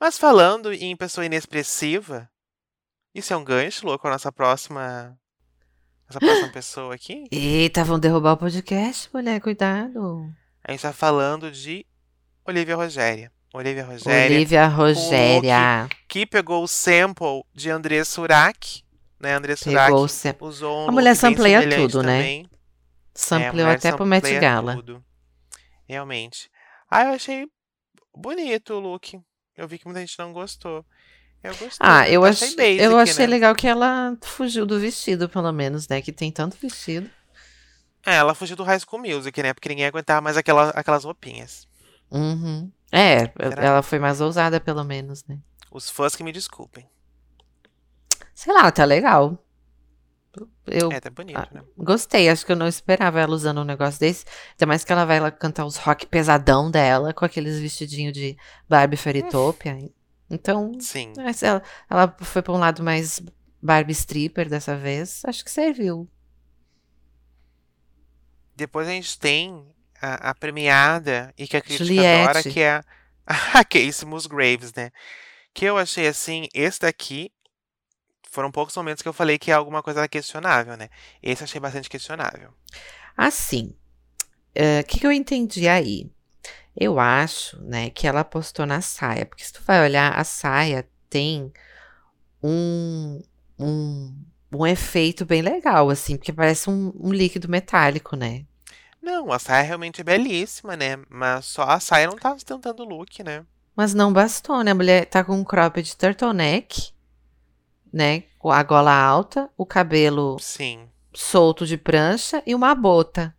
Mas falando em pessoa inexpressiva, isso é um gancho, louco, a nossa próxima. Nossa próxima pessoa aqui? Eita, vão derrubar o podcast, mulher, cuidado. A gente tá falando de Olivia Rogéria. Olivia Rogéria. Olivia Rogéria. Que pegou o sample de André Surak. Né? André Surak usou um A mulher sampleia tudo, né? também. né? Sampleou é, até pro Met Gala. Tudo. Realmente. Ah, eu achei bonito o look. Eu vi que muita gente não gostou. Eu gostei. Ah, eu, achei, ach... eu achei né? legal que ela fugiu do vestido, pelo menos, né? Que tem tanto vestido. É, ela fugiu do High School Music, né? Porque ninguém aguentava mais aquela, aquelas roupinhas. Uhum. É, ela foi mais ousada, pelo menos, né? Os fãs que me desculpem. Sei lá, tá legal. Eu é, tá bonito, ah, né? Gostei, acho que eu não esperava ela usando um negócio desse. Ainda mais que ela vai lá cantar os rock pesadão dela, com aqueles vestidinhos de Barbie Fairytopia. Então, Sim. Ela, ela foi pra um lado mais Barbie stripper dessa vez. Acho que serviu. Depois a gente tem a, a premiada e que a crítica Juliette. adora, que é a Casey Musgraves, né? Que eu achei assim, esse daqui foram poucos momentos que eu falei que é alguma coisa questionável, né? Esse eu achei bastante questionável. Assim, o uh, eh, que, que eu entendi aí? Eu acho, né, que ela apostou na saia, porque se tu vai olhar, a saia tem um, um, um efeito bem legal, assim, porque parece um, um líquido metálico, né? Não, a saia realmente é belíssima, né? Mas só a saia não tá sustentando o look, né? Mas não bastou, né? A mulher tá com um cropped turtleneck, né? Com a gola alta, o cabelo Sim. solto de prancha e uma bota.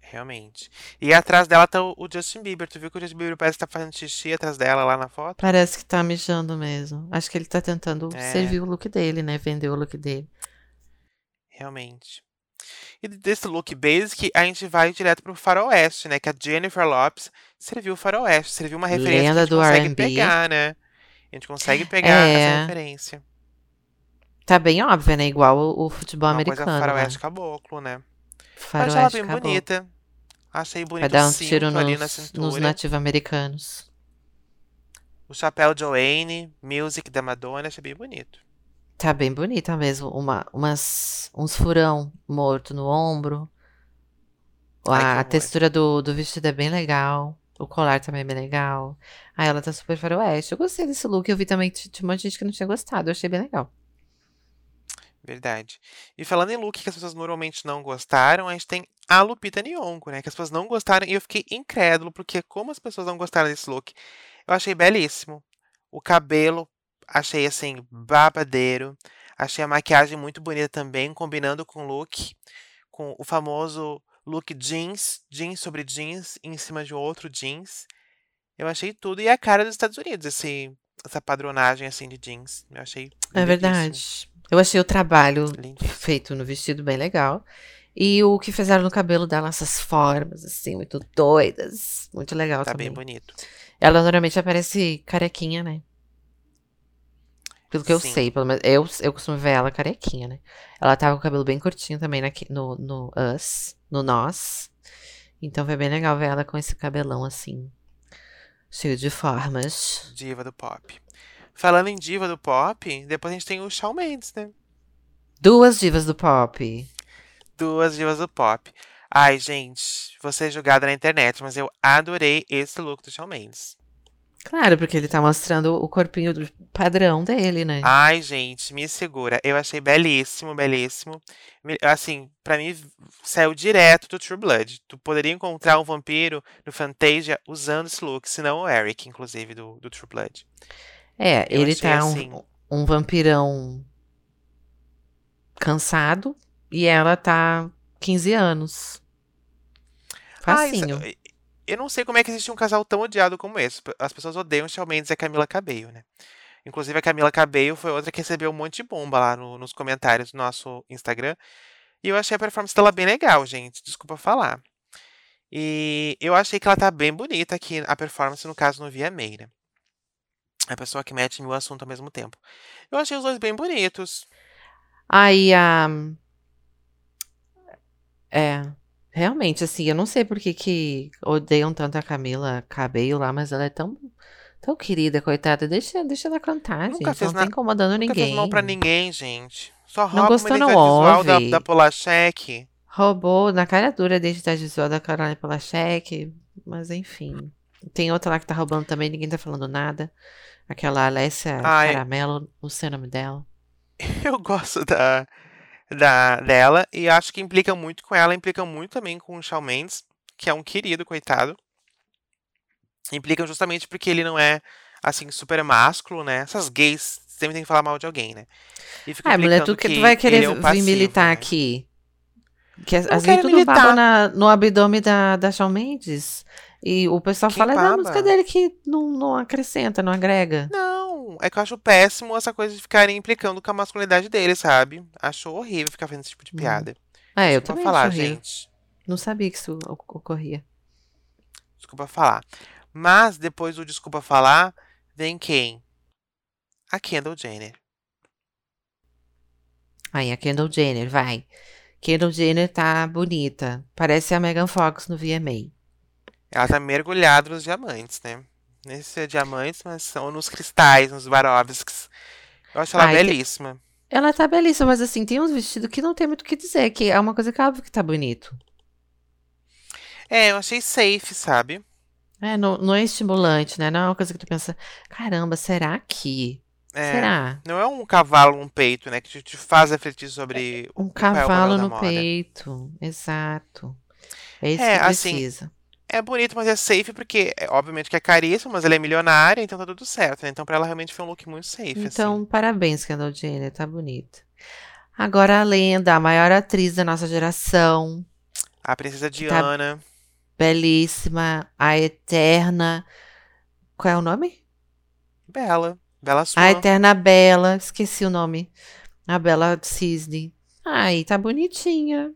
Realmente. E atrás dela tá o Justin Bieber. Tu viu que o Justin Bieber parece que tá fazendo xixi atrás dela lá na foto? Parece que tá mijando mesmo. Acho que ele tá tentando é. servir o look dele, né? Vender o look dele. Realmente. E desse look basic, a gente vai direto pro faroeste, né? Que a Jennifer Lopes serviu o faroeste. Serviu uma referência Lenda que a gente consegue R&B. pegar, né? A gente consegue pegar É. essa referência. Tá bem óbvio, né? Igual o, o futebol Uma americano. coisa né? faroeste caboclo, né? Eu achei ela Faroeste bem caboclo. bonita. Achei Vai bonito dar o um tiro nos, nos nativo-americanos. O chapéu Joanne, Music da Madonna, achei bem bonito. Tá bem bonita mesmo. Uma, umas, uns furão morto no ombro. Ai, A horror. textura do, do vestido é bem legal. O colar também é bem legal. Ah, ela tá super faroeste. Eu gostei desse look. Eu vi também tinha um monte de gente que não tinha gostado. Eu achei bem legal. Verdade. E falando em look que as pessoas normalmente não gostaram, a gente tem a Lupita Nyong'o, né? Que as pessoas não gostaram e eu fiquei incrédulo, porque como as pessoas não gostaram desse look, eu achei belíssimo. O cabelo, achei assim, babadeiro. Achei a maquiagem muito bonita também, combinando com o look, com o famoso look jeans, jeans sobre jeans, em cima de outro jeans. Eu achei tudo. E a cara dos Estados Unidos, esse, essa padronagem assim de jeans. Eu achei É verdade. Eu achei o trabalho Lindíssimo. feito no vestido bem legal. E o que fizeram no cabelo dela, essas formas, assim, muito doidas. Muito legal Tá também. bem bonito. Ela normalmente aparece carequinha, né? Pelo que eu Sim. sei, pelo menos. Eu, eu costumo ver ela carequinha, né? Ela tava com o cabelo bem curtinho também naqui- no, no Us, no Nós. Então foi bem legal ver ela com esse cabelão assim. Cheio de formas. Diva do pop. Falando em diva do pop, depois a gente tem o Shawn Mendes, né? Duas divas do pop. Duas divas do pop. Ai, gente, vou ser julgada na internet, mas eu adorei esse look do Shawn Mendes. Claro, porque ele tá mostrando o corpinho do padrão dele, né? Ai, gente, me segura. Eu achei belíssimo, belíssimo. Assim, pra mim, saiu direto do True Blood. Tu poderia encontrar um vampiro no Fantasia usando esse look, se não o Eric, inclusive, do, do True Blood. É, Eu ele tá um, assim. um vampirão cansado e ela tá 15 anos. Ai, isso- Facinho. Eu não sei como é que existe um casal tão odiado como esse. As pessoas odeiam Shawn Mendes e a Camila Cabello, né? Inclusive, a Camila Cabello foi outra que recebeu um monte de bomba lá no- nos comentários do nosso Instagram. E eu achei a performance dela bem legal, gente. Desculpa falar. E eu achei que ela tá bem bonita aqui, a performance, no caso, no VMA, né? A pessoa que mete mil assuntos ao mesmo tempo. Eu achei os dois bem bonitos. Aí a. É. Realmente, assim, eu não sei por que, que odeiam tanto a Camila Cabello lá, mas ela é tão, tão querida, coitada. Deixa, deixa ela cantar, Nunca gente. fez Não tá na- incomodando Nunca ninguém. fez mal pra ninguém, gente. Só Não rouba gostou, não identidade visual da, da Polachek. Roubou na cara dura desde a visual da Caroline Polachek, mas enfim. Tem outra lá que tá roubando também, ninguém tá falando nada. Aquela Alessia Ai. Caramelo, não sei o nome dela. Eu gosto da, da, dela e acho que implica muito com ela, implica muito também com o Shawn Mendes, que é um querido, coitado. Implicam justamente porque ele não é, assim, super másculo, né? Essas gays sempre tem que falar mal de alguém, né? E fica Ah, mulher, tu, que, tu vai querer é um vir passivo, militar né? aqui. Que tudo militar. baba na- no abdômen da, da Shawn Mendes. E o pessoal Quem fala é da baba? música dele que não, não acrescenta, não agrega. Não, é que eu acho péssimo essa coisa de ficarem implicando com a masculinidade dele, sabe? Acho horrível ficar fazendo esse tipo de Hum. piada. É, eu Desculpa também falar, acho horrível. gente. Não sabia que isso ocorria. Desculpa falar. Mas depois do desculpa falar, vem quem? A Kendall Jenner. Aí, a Kendall Jenner, vai. Kendall Jenner tá bonita. Parece a Megan Fox no VMA. Ela tá mergulhada nos diamantes, né? Nesse é diamantes, mas são nos cristais, nos Swarovskis. Eu acho ela Ai, belíssima. Ela tá belíssima, mas assim, tem uns vestidos que não tem muito o que dizer, que é uma coisa que é óbvio que tá bonito. É, eu achei safe, sabe? É, não, não é estimulante, né? Não é uma coisa que tu pensa, caramba, será que? É, Será? Não é um cavalo no peito, né? Que te, faz refletir sobre Um é papel cavalo no peito. Exato. É isso É, que assim, precisa. É bonito, mas é safe porque, é, obviamente, que é caríssimo, mas ela é milionária, então tá tudo certo, né? Então pra ela realmente foi um look muito safe, Então, assim. parabéns, Kendall Jenner, tá bonita. Agora a lenda, a maior atriz da nossa geração, A princesa tá Diana. belíssima, a eterna. Qual é o nome? Bela. Bela A Swan. eterna Bela, esqueci o nome. A Bela Cisne. Ai, tá bonitinha.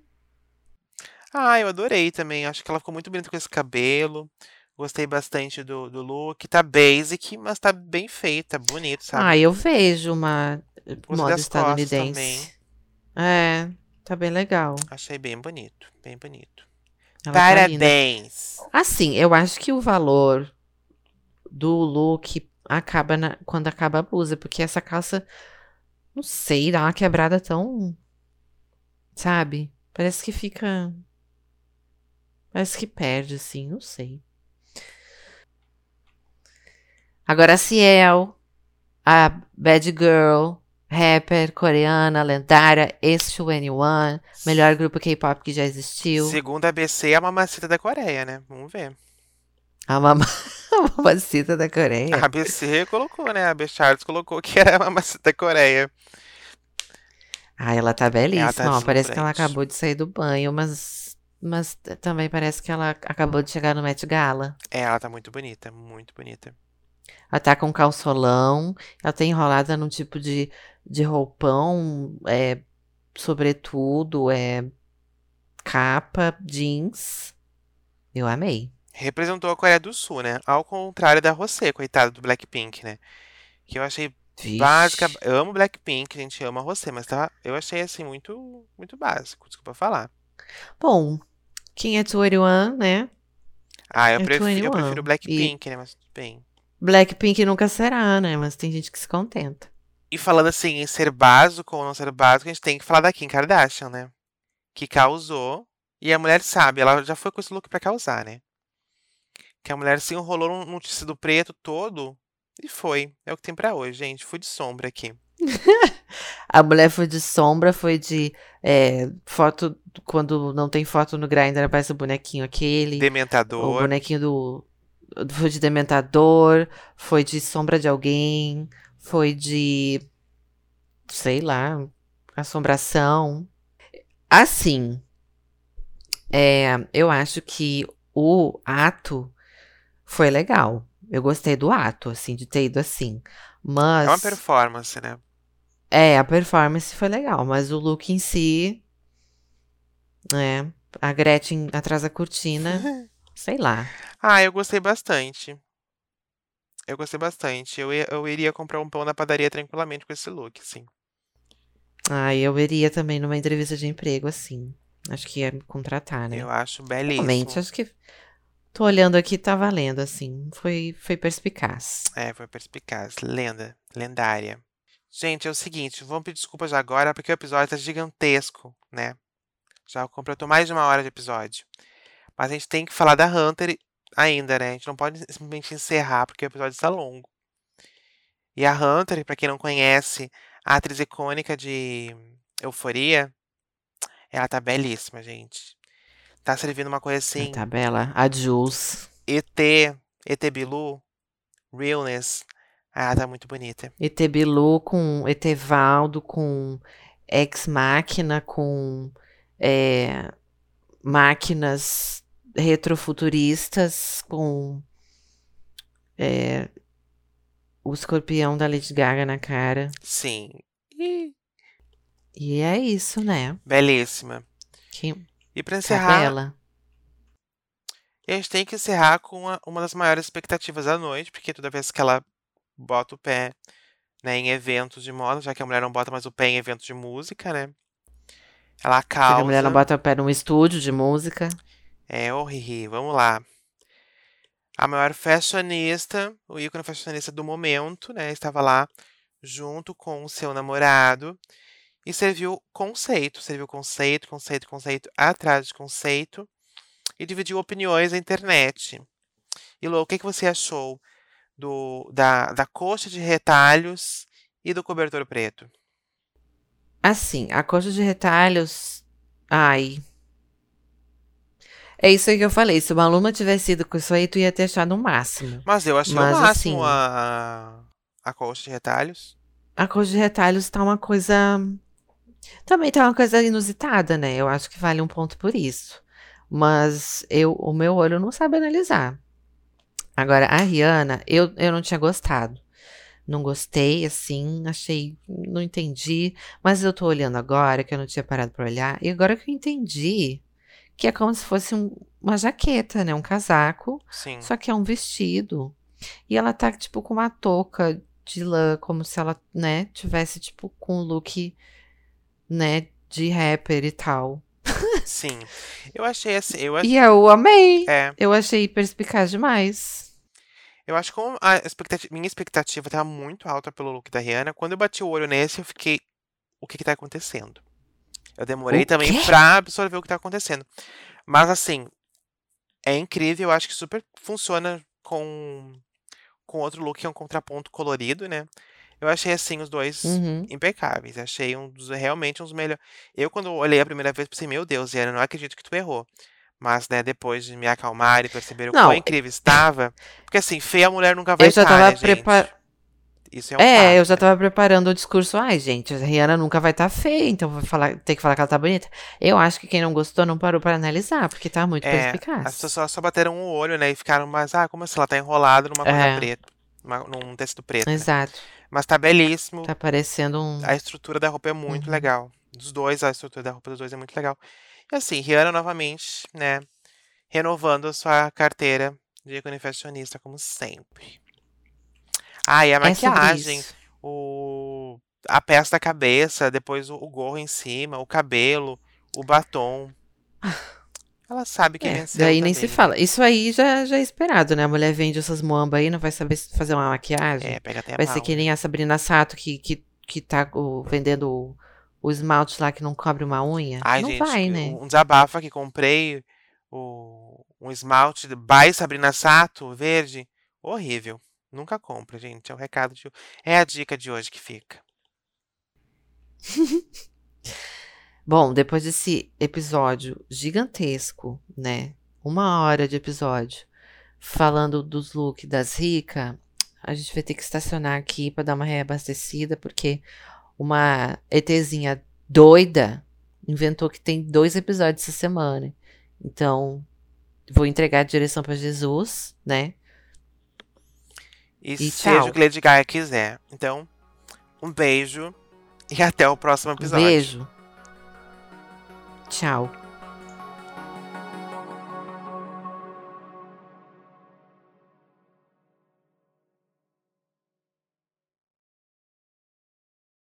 Ah, eu adorei também. Acho que ela ficou muito bonita com esse cabelo. Gostei bastante do, do look. Tá basic, mas tá bem feita, bonito, sabe? Ah, eu vejo uma Gostei moda estadunidense. também. É, tá bem legal. Achei bem bonito, bem bonito. Ela tá. Parabéns! Assim, eu acho que o valor do look acaba na- quando acaba a blusa, porque essa calça, não sei, dá uma quebrada tão. Sabe? Parece que fica. Parece que perde, assim, não sei. Agora a Ciel, a Bad Girl, rapper coreana, lendária, X2N1, melhor grupo K-pop que já existiu. Segundo a BC, é a mamacita da Coreia, né? Vamos ver. A mama- a mamacita da Coreia. A ABC colocou, né? A B Charles colocou que era a mamacita da Coreia. Ah, ela tá belíssima. tá ó, parece que ela acabou de sair do banho, mas, mas também parece que ela acabou de chegar no Met Gala. É, ela tá muito bonita, muito bonita. Ela tá com calçolão, ela tá enrolada num tipo de, de roupão, é, sobretudo, é, capa, jeans. Eu amei. Representou a Coreia do Sul, né? Ao contrário da Rosé, coitada do Blackpink, né? Que eu achei Vixe. básica. Eu amo Blackpink, a gente ama a Rosé, mas tá, eu achei assim muito, muito básico, desculpa falar. Bom, quem é 21, né? Ah, eu É prefiro, eu 21. prefiro E- Blackpink, né? Mas tudo bem. Blackpink nunca será, né? Mas tem gente que se contenta. E falando assim em ser básico ou não ser básico, a gente tem que falar da Kim Kardashian, né? Que causou. E a mulher sabe, ela já foi com esse look pra causar, né? Que a mulher se enrolou num, num tecido preto todo e foi. É o que tem pra hoje, gente. Fui de sombra aqui. A mulher foi de sombra, foi de é, foto. Quando não tem foto no Grindr, aparece o bonequinho aquele. O Dementador. bonequinho do. Foi de dementador, foi de sombra de alguém, foi de. Sei lá, assombração. Assim, é, eu acho que o ato foi legal. Eu gostei do ato, assim, de ter ido assim. É uma Mas. performance, né? É, a performance foi legal, mas o look em si. É. A Gretchen atrás da cortina, sei lá. Ah, eu gostei bastante. Eu gostei bastante. Eu, eu iria comprar um pão na padaria tranquilamente com esse look, sim. Ah, eu iria também numa entrevista de emprego, assim. Acho que ia me contratar, né? Eu acho Realmente, belíssimo. acho que. Tô olhando aqui, tá valendo, assim. Foi, foi perspicaz. É, foi perspicaz. Lenda. Lendária. Gente, é o seguinte, vamos pedir desculpas agora porque o episódio tá gigantesco, né? Já completou mais de uma hora de episódio. Mas a gente tem que falar da Hunter ainda, né? A gente não pode simplesmente encerrar porque o episódio está longo. E a Hunter, pra quem não conhece, a atriz icônica de Euforia, ela tá belíssima, gente. Tá servindo uma coisa assim, Tá bela. A Jules. ET, ET Bilu, Realness. Ah, tá muito bonita. ET Bilu com Etevaldo, com Ex Máquina, com é, máquinas retrofuturistas, com é, o escorpião da Lady Gaga na cara. Sim. E é isso, né? belíssima. Que E pra tá encerrar, bela. a gente tem que encerrar com a- uma das maiores expectativas da noite, porque toda vez que ela bota o pé, né, em eventos de moda, já que a mulher não bota mais o pé em eventos de música, né? Ela Porque a mulher não causa. bota o pé num estúdio de música. É, ô Riri, vamos lá. A maior fashionista, o ícone fashionista do momento, né? Estava lá junto com o seu namorado e serviu conceito, serviu conceito, conceito, conceito atrás de conceito e dividiu opiniões na internet. E Lô, o que que você achou do, da, da coxa de retalhos e do cobertor preto? Assim, a coxa de retalhos. Ai. É isso aí que eu falei. Se uma aluna tivesse ido com isso aí, tu ia ter achado o máximo. Mas eu achei o Mas máximo assim, a, a coxa de retalhos. a coxa de retalhos tá uma coisa. Também tá uma coisa inusitada, né? Eu acho que vale um ponto por isso. Mas eu, o meu olho não sabe analisar. Agora, a Rihanna, eu, eu não tinha gostado. Não gostei, assim, achei, não entendi. Mas eu tô olhando agora, que eu não tinha parado pra olhar, e agora que eu entendi que é como se fosse um- uma jaqueta, né? Um casaco, Sim. só que é um vestido. E ela tá, tipo, com uma touca de lã, como se ela, né, tivesse, tipo, com um look, né, de rapper e tal. Sim. Eu achei assim, eu achei, E eu amei! é, Eu achei perspicaz demais. eu acho que a expectativa, minha expectativa estava muito alta pelo look da Rihanna, quando eu bati o olho nesse, eu fiquei, o que que tá acontecendo? Eu demorei O também quê? pra absorver o que tá acontecendo. Mas assim, é incrível, eu acho que super funciona com com outro look que é um contraponto colorido, né? Eu achei assim os dois Uhum. impecáveis. Achei um dos, realmente um dos melhores. Eu, quando olhei a primeira vez, pensei, meu Deus, Rihanna, não acredito que tu errou. Mas, né, depois de me acalmar e perceber o quão Não, incrível estava. Porque, assim, feia a mulher nunca vai eu já estar, tava né. Isso é um É, eu já né? tava preparando o discurso. Ai, gente, a Rihanna nunca vai estar feia, então vou falar, ter que falar que ela tá bonita. Eu acho que quem não gostou não parou pra analisar, porque tá muito É, as perspicaz. pessoas só, bateram o olho, né, e ficaram, mas, ah, como assim? Ela tá enrolada numa coisa É, preta, numa- num tecido preto, né? exato. Mas tá belíssimo. Tá parecendo um. A estrutura da roupa é muito Uhum. legal. Dos dois, a estrutura da roupa dos dois é muito legal. E assim, Rihanna novamente, né, renovando a sua carteira de ícone fashionista, como sempre. Ah, e a É maquiagem, isso. o... a peça da cabeça, depois o, o gorro em cima, o cabelo, o batom. Ela sabe que É, venceu daí nem se também, né? fala. Isso aí já, já é esperado, né? A mulher vende essas moambas aí, não vai saber fazer uma maquiagem. É, pega até Vai ser mal, que né? nem a Sabrina Sato, que, que que tá o, vendendo o, o esmalte lá que não cobre uma unha? Ai, não gente, vai, né? um desabafo aqui. Comprei o, um esmalte by Sabrina Sato, verde. Horrível. Nunca compra, gente. É o recado de, É a dica de hoje que fica. Bom, depois desse episódio gigantesco, né? Uma hora de episódio, falando dos looks das ricas, a gente vai ter que estacionar aqui para dar uma reabastecida, porque uma ETzinha doida inventou que tem dois episódios essa semana. Então, vou entregar a direção para Jesus, né? E, e seja tchau. o que Lady Gaga quiser. Então, um beijo e até o próximo episódio. Um beijo. Tchau.